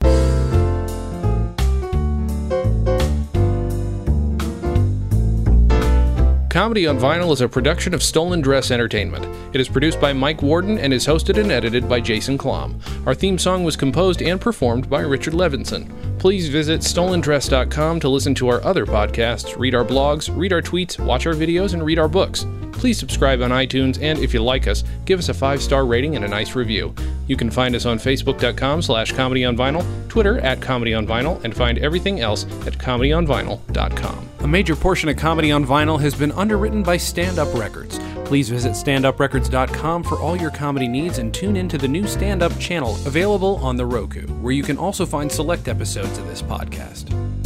Speaker 1: Comedy on Vinyl is a production of Stolen Dress Entertainment. It is produced by Mike Worden and is hosted and edited by Jason Klamm. Our theme song was composed and performed by Richard Levinson. Please visit stolendress.com to listen to our other podcasts, read our blogs, read our tweets, watch our videos, and read our books. Please subscribe on iTunes, and if you like us, give us a five-star rating and a nice review. You can find us on facebook.com slash comedy on vinyl, Twitter at comedy on vinyl, and find everything else at comedyonvinyl.com. A major portion of Comedy on Vinyl has been underwritten by Stand Up Records. Please visit standuprecords.com for all your comedy needs and tune into the new Stand Up channel available on the Roku, where you can also find select episodes of this podcast.